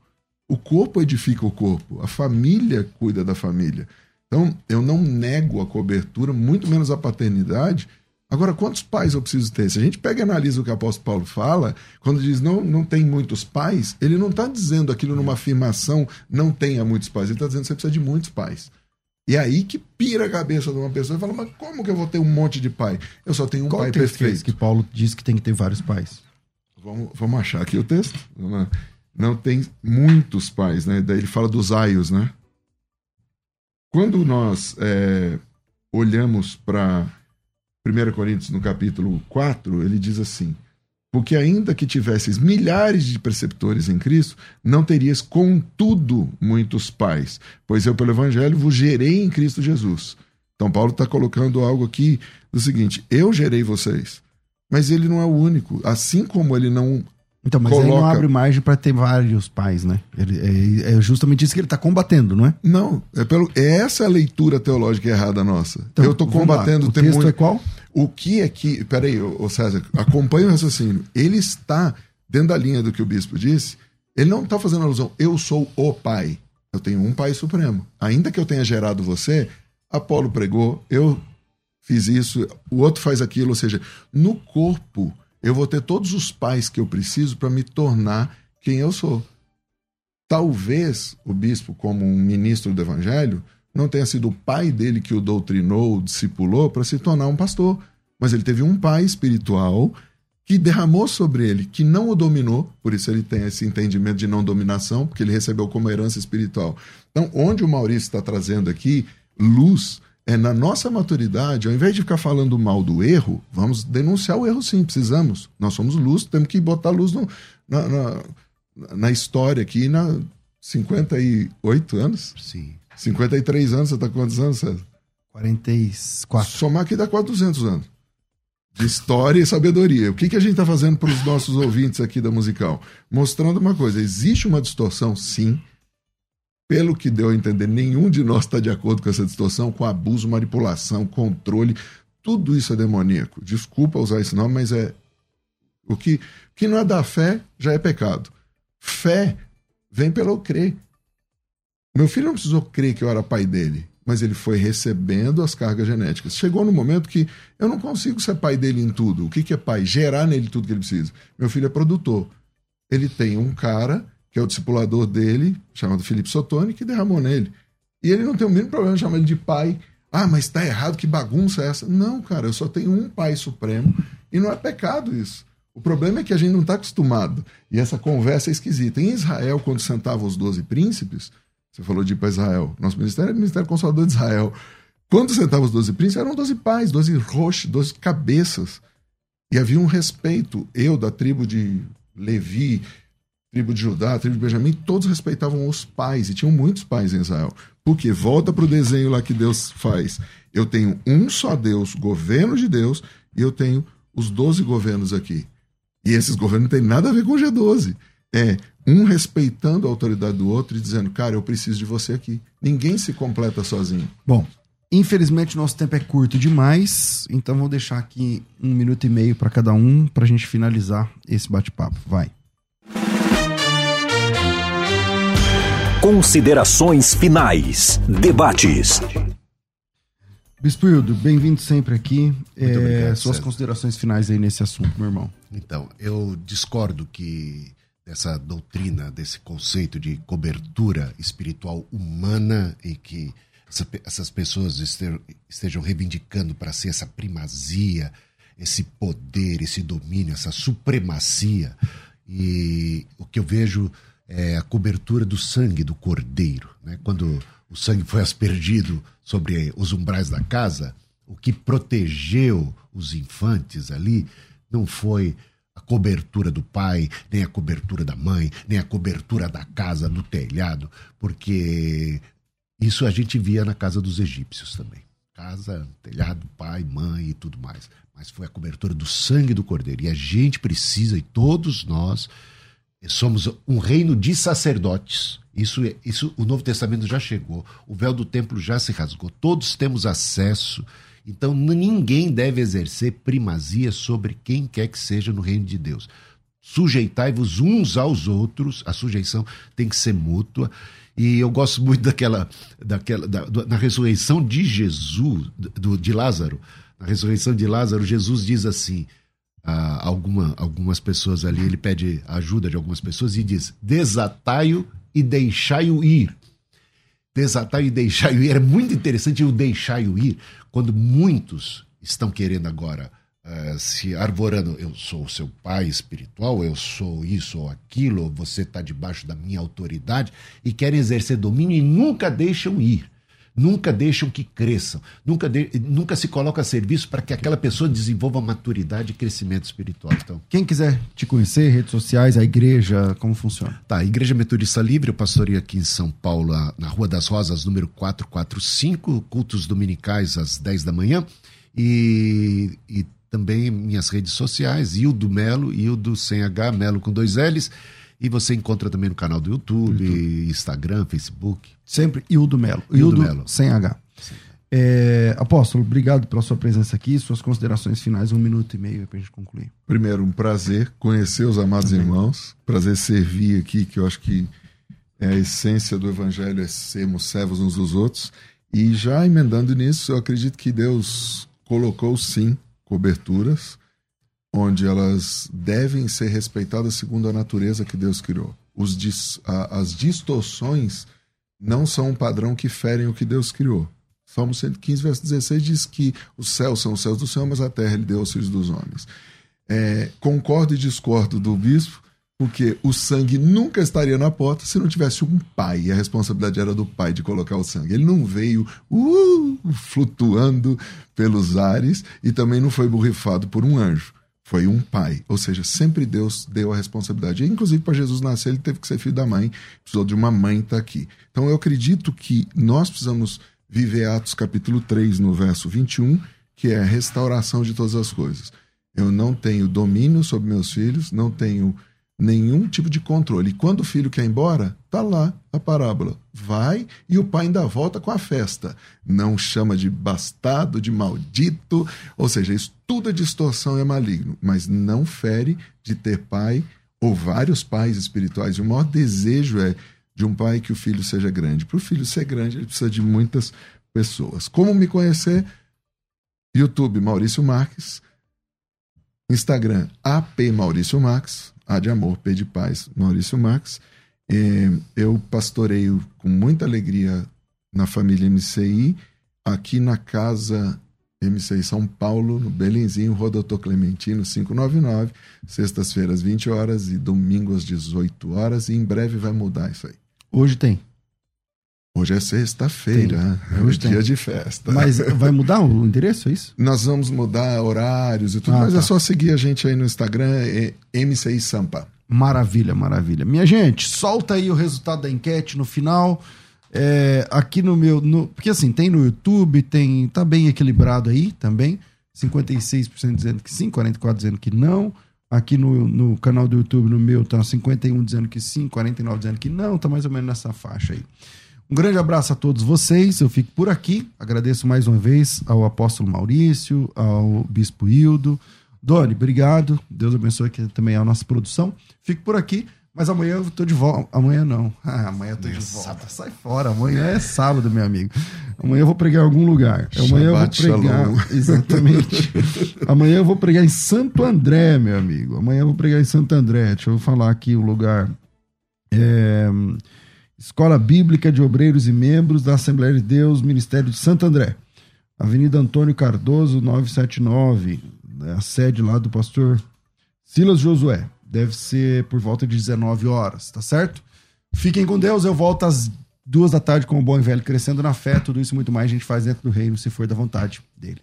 Speaker 2: O corpo edifica o corpo, a família cuida da família. Então, eu não nego a cobertura, muito menos a paternidade. Agora, quantos pais eu preciso ter? Se a gente pega e analisa o que o apóstolo Paulo fala, quando diz não, não tem muitos pais, ele não está dizendo aquilo numa afirmação, não tenha muitos pais. Ele está dizendo que você precisa de muitos pais. E é aí que pira a cabeça de uma pessoa e fala, mas como que eu vou ter um monte de pai? Eu só tenho um Qual pai perfeito.
Speaker 1: que Paulo diz que tem que ter vários pais?
Speaker 2: Vamos, vamos achar aqui o texto. Vamos lá não tem muitos pais, né? Daí ele fala dos aios, né? Quando nós é, olhamos para 1 Coríntios no capítulo 4, ele diz assim: Porque ainda que tivesses milhares de preceptores em Cristo, não terias contudo muitos pais, pois eu, pelo Evangelho, vos gerei em Cristo Jesus. Então, Paulo está colocando algo aqui do seguinte: eu gerei vocês. Mas ele não é o único. Assim como ele não
Speaker 1: Então, mas aí não abre margem para ter vários pais, né? Ele- é, é justamente isso que ele está combatendo, não é?
Speaker 2: Não, é, pelo, é essa a leitura teológica errada nossa.
Speaker 1: Então,
Speaker 2: eu estou combatendo
Speaker 1: O texto
Speaker 2: muito-
Speaker 1: é qual?
Speaker 2: O que é que. Peraí, ô, ô César, acompanha o raciocínio. Ele está dentro da linha do que o bispo disse. Ele não está fazendo alusão, eu sou o pai. Eu tenho um pai supremo. Ainda que eu tenha gerado você, Apolo pregou, eu fiz isso, o outro faz aquilo. Ou seja, no corpo, eu vou ter todos os pais que eu preciso para me tornar quem eu sou. Talvez o bispo, como um ministro do evangelho, não tenha sido o pai dele que o doutrinou, o discipulou para se tornar um pastor. Mas ele teve um pai espiritual que derramou sobre ele, que não o dominou, por isso ele tem esse entendimento de não dominação, porque ele recebeu como herança espiritual. Então, onde o Maurício está trazendo aqui luz é na nossa maturidade, ao invés de ficar falando mal do erro, vamos denunciar o erro sim, precisamos. Nós somos luz, temos que botar luz no- na, na, na história aqui, na 58 anos?
Speaker 3: Sim.
Speaker 2: 53 anos, você está com quantos anos, César?
Speaker 1: 44.
Speaker 2: Somar aqui dá quase 200 anos. De história e sabedoria. O que, que a gente está fazendo para os nossos ouvintes aqui da musical? Mostrando uma coisa: existe uma distorção, sim. Pelo que deu a entender, nenhum de nós está de acordo com essa distorção, com abuso, manipulação, controle. Tudo isso é demoníaco. Desculpa usar esse nome, mas é. O que, que não é da fé já é pecado. Fé vem pelo crer. Meu filho não precisou crer que eu era pai dele, mas ele foi recebendo as cargas genéticas. Chegou no momento que eu não consigo ser pai dele em tudo. O que, que é pai? Gerar nele tudo que ele precisa. Meu filho é produtor. Ele tem um cara, que é o discipulador dele, chamado Felipe Sotoni, que derramou nele. E ele não tem o mínimo problema de chamar ele de pai. Ah, mas está errado, que bagunça é essa? Não, cara, eu só tenho um pai supremo e não é pecado isso. O problema é que a gente não está acostumado. E essa conversa é esquisita. Em Israel, quando sentavam os doze príncipes, você falou de ir para Israel. Nosso ministério é o Ministério Consolador de Israel. Quando sentavam os doze príncipes, eram doze pais, doze roxos, doze cabeças. E havia um respeito. Eu, da tribo de Levi, tribo de Judá, tribo de Benjamim, todos respeitavam os pais. E tinham muitos pais em Israel. Porque volta para o desenho lá que Deus faz. Eu tenho um só Deus, governo de Deus, e eu tenho os doze governos aqui. E esses governos não têm nada a ver com o G12. É um respeitando a autoridade do outro e dizendo, cara, eu preciso de você aqui. Ninguém se completa sozinho.
Speaker 1: Bom, infelizmente nosso tempo é curto demais, então vou deixar aqui um minuto e meio para cada um para a gente finalizar esse bate-papo. Vai.
Speaker 4: Considerações finais. Debates.
Speaker 1: Bispo Hildo, bem-vindo sempre aqui. É,
Speaker 3: obrigado,
Speaker 1: suas
Speaker 3: César.
Speaker 1: considerações finais aí nesse assunto, meu irmão.
Speaker 3: Então, eu discordo que dessa doutrina, desse conceito de cobertura espiritual humana e que essas pessoas este- estejam reivindicando para ser essa primazia, esse poder, esse domínio, essa supremacia. E o que eu vejo é a cobertura do sangue do cordeiro. Né? Quando o sangue foi aspergido sobre os umbrais da casa, o que protegeu os infantes ali não foi a cobertura do pai, nem a cobertura da mãe, nem a cobertura da casa, do telhado, porque isso a gente via na casa dos egípcios também. Casa, telhado, pai, mãe e tudo mais. Mas foi a cobertura do sangue do cordeiro. E a gente precisa, e todos nós, somos um reino de sacerdotes. Isso, é- isso o Novo Testamento já chegou. O véu do templo já se rasgou. Todos temos acesso. Então ninguém deve exercer primazia sobre quem quer que seja no reino de Deus. Sujeitai-vos uns aos outros. A sujeição tem que ser mútua. E eu gosto muito daquela, daquela da, na ressurreição de Jesus, do, de Lázaro. Na ressurreição de Lázaro, Jesus diz assim: a alguma, algumas pessoas ali, ele pede ajuda de algumas pessoas e diz: desatai-o e deixai-o ir. Desatai-o e deixai-o ir. É muito interessante o deixai-o ir, quando muitos estão querendo agora eh, se arvorando. Eu sou o seu pai espiritual, eu sou isso ou aquilo, você está debaixo da minha autoridade e querem exercer domínio e nunca deixam ir. Nunca deixam que cresçam, nunca, de- nunca se coloca a serviço para que aquela pessoa desenvolva maturidade e crescimento espiritual. Então,
Speaker 1: Quem quiser te conhecer, redes sociais, a igreja, como funciona?
Speaker 3: Tá, Igreja Metodista Livre, eu pastorei aqui em São Paulo, a- na Rua das Rosas, número 445, cultos dominicais às 10 da manhã. E, e também minhas redes sociais, Ildo Melo, Ildo sem H, Melo com dois L's. E você encontra também no canal do YouTube, YouTube. Instagram, Facebook.
Speaker 1: Sempre Ildo Melo. Ildo, Ildo Melo. sem H. É, apóstolo, obrigado pela sua presença aqui. Suas considerações finais, um minuto e meio para a gente concluir.
Speaker 2: Primeiro, um prazer conhecer os amados Também. irmãos. Prazer servir aqui, que eu acho que é a essência do evangelho é sermos servos uns dos outros. E já emendando nisso, eu acredito que Deus colocou sim coberturas onde elas devem ser respeitadas segundo a natureza que Deus criou. Dis, a, as distorções não são um padrão que ferem o que Deus criou. Salmo 115, verso 16 diz que os céus são os céus do Senhor, mas a terra ele deu aos filhos dos homens. É, concordo e discordo do bispo, porque o sangue nunca estaria na porta se não tivesse um pai. E a responsabilidade era do pai de colocar o sangue. Ele não veio uh, flutuando pelos ares e também não foi borrifado por um anjo foi um pai. Ou seja, sempre Deus deu a responsabilidade. Inclusive, para Jesus nascer, ele teve que ser filho da mãe, precisou de uma mãe estar tá aqui. Então, eu acredito que nós precisamos viver Atos capítulo 3, no verso 21, que é a restauração de todas as coisas. Eu não tenho domínio sobre meus filhos, não tenho nenhum tipo de controle. E quando o filho quer ir embora, tá lá a parábola. Vai e o pai ainda volta com a festa. Não chama de bastado, de maldito, ou seja, isso tudo é distorção é maligno, mas não fere de ter pai ou vários pais espirituais. O maior desejo é de um pai que o filho seja grande. Para o filho ser grande, ele precisa de muitas pessoas. Como me conhecer? YouTube Maurício Marques, Instagram AP Maurício Marques, a de Amor, P de Paz, Maurício Marques. É, eu pastoreio com muita alegria na família MCI, aqui na casa MCI São Paulo, no Belenzinho, Rua Doutor Clementino 599, sextas-feiras 20 horas e domingos às 18 horas, e em breve vai mudar isso aí.
Speaker 1: Hoje tem.
Speaker 2: Hoje é sexta-feira, é o dia de festa.
Speaker 1: Mas vai mudar o endereço, é isso?
Speaker 2: Nós vamos mudar horários e tudo, ah, mas é tá. é só seguir a gente aí no Instagram, é MCI Sampa.
Speaker 1: Maravilha, maravilha. Minha gente, solta aí o resultado da enquete no final. É, aqui no meu. No, porque assim, tem no YouTube, tem. Tá bem equilibrado aí também. 56% dizendo que sim, 44% dizendo que não. Aqui no, no canal do YouTube, no meu, tá 51 dizendo que sim, 49 dizendo que não, tá mais ou menos nessa faixa aí. Um grande abraço a todos vocês. Eu fico por aqui. Agradeço mais uma vez ao apóstolo Maurício, ao bispo Hildo. Doni, obrigado. Deus abençoe aqui também a nossa produção. Fico por aqui. Mas amanhã eu tô de volta. Amanhã não. Ah, amanhã eu tô amanhã de volta. Sábado. Sai fora. Amanhã é sábado, meu amigo. Amanhã eu vou pregar em algum lugar. Amanhã eu vou pregar. Shalom. Exatamente. amanhã eu vou pregar em Santo André, meu amigo. Amanhã eu vou pregar em Santo André. Deixa eu falar aqui o lugar. É... Escola Bíblica de Obreiros e Membros da Assembleia de Deus, Ministério de Santo André. Avenida Antônio Cardoso, 979. É a sede lá do pastor Silas Josué. Deve ser por volta de 19 horas, tá certo? Fiquem com Deus, eu volto às duas da tarde com o Bom e Velho Crescendo na Fé. Tudo isso muito mais a gente faz dentro do reino, se for da vontade dele.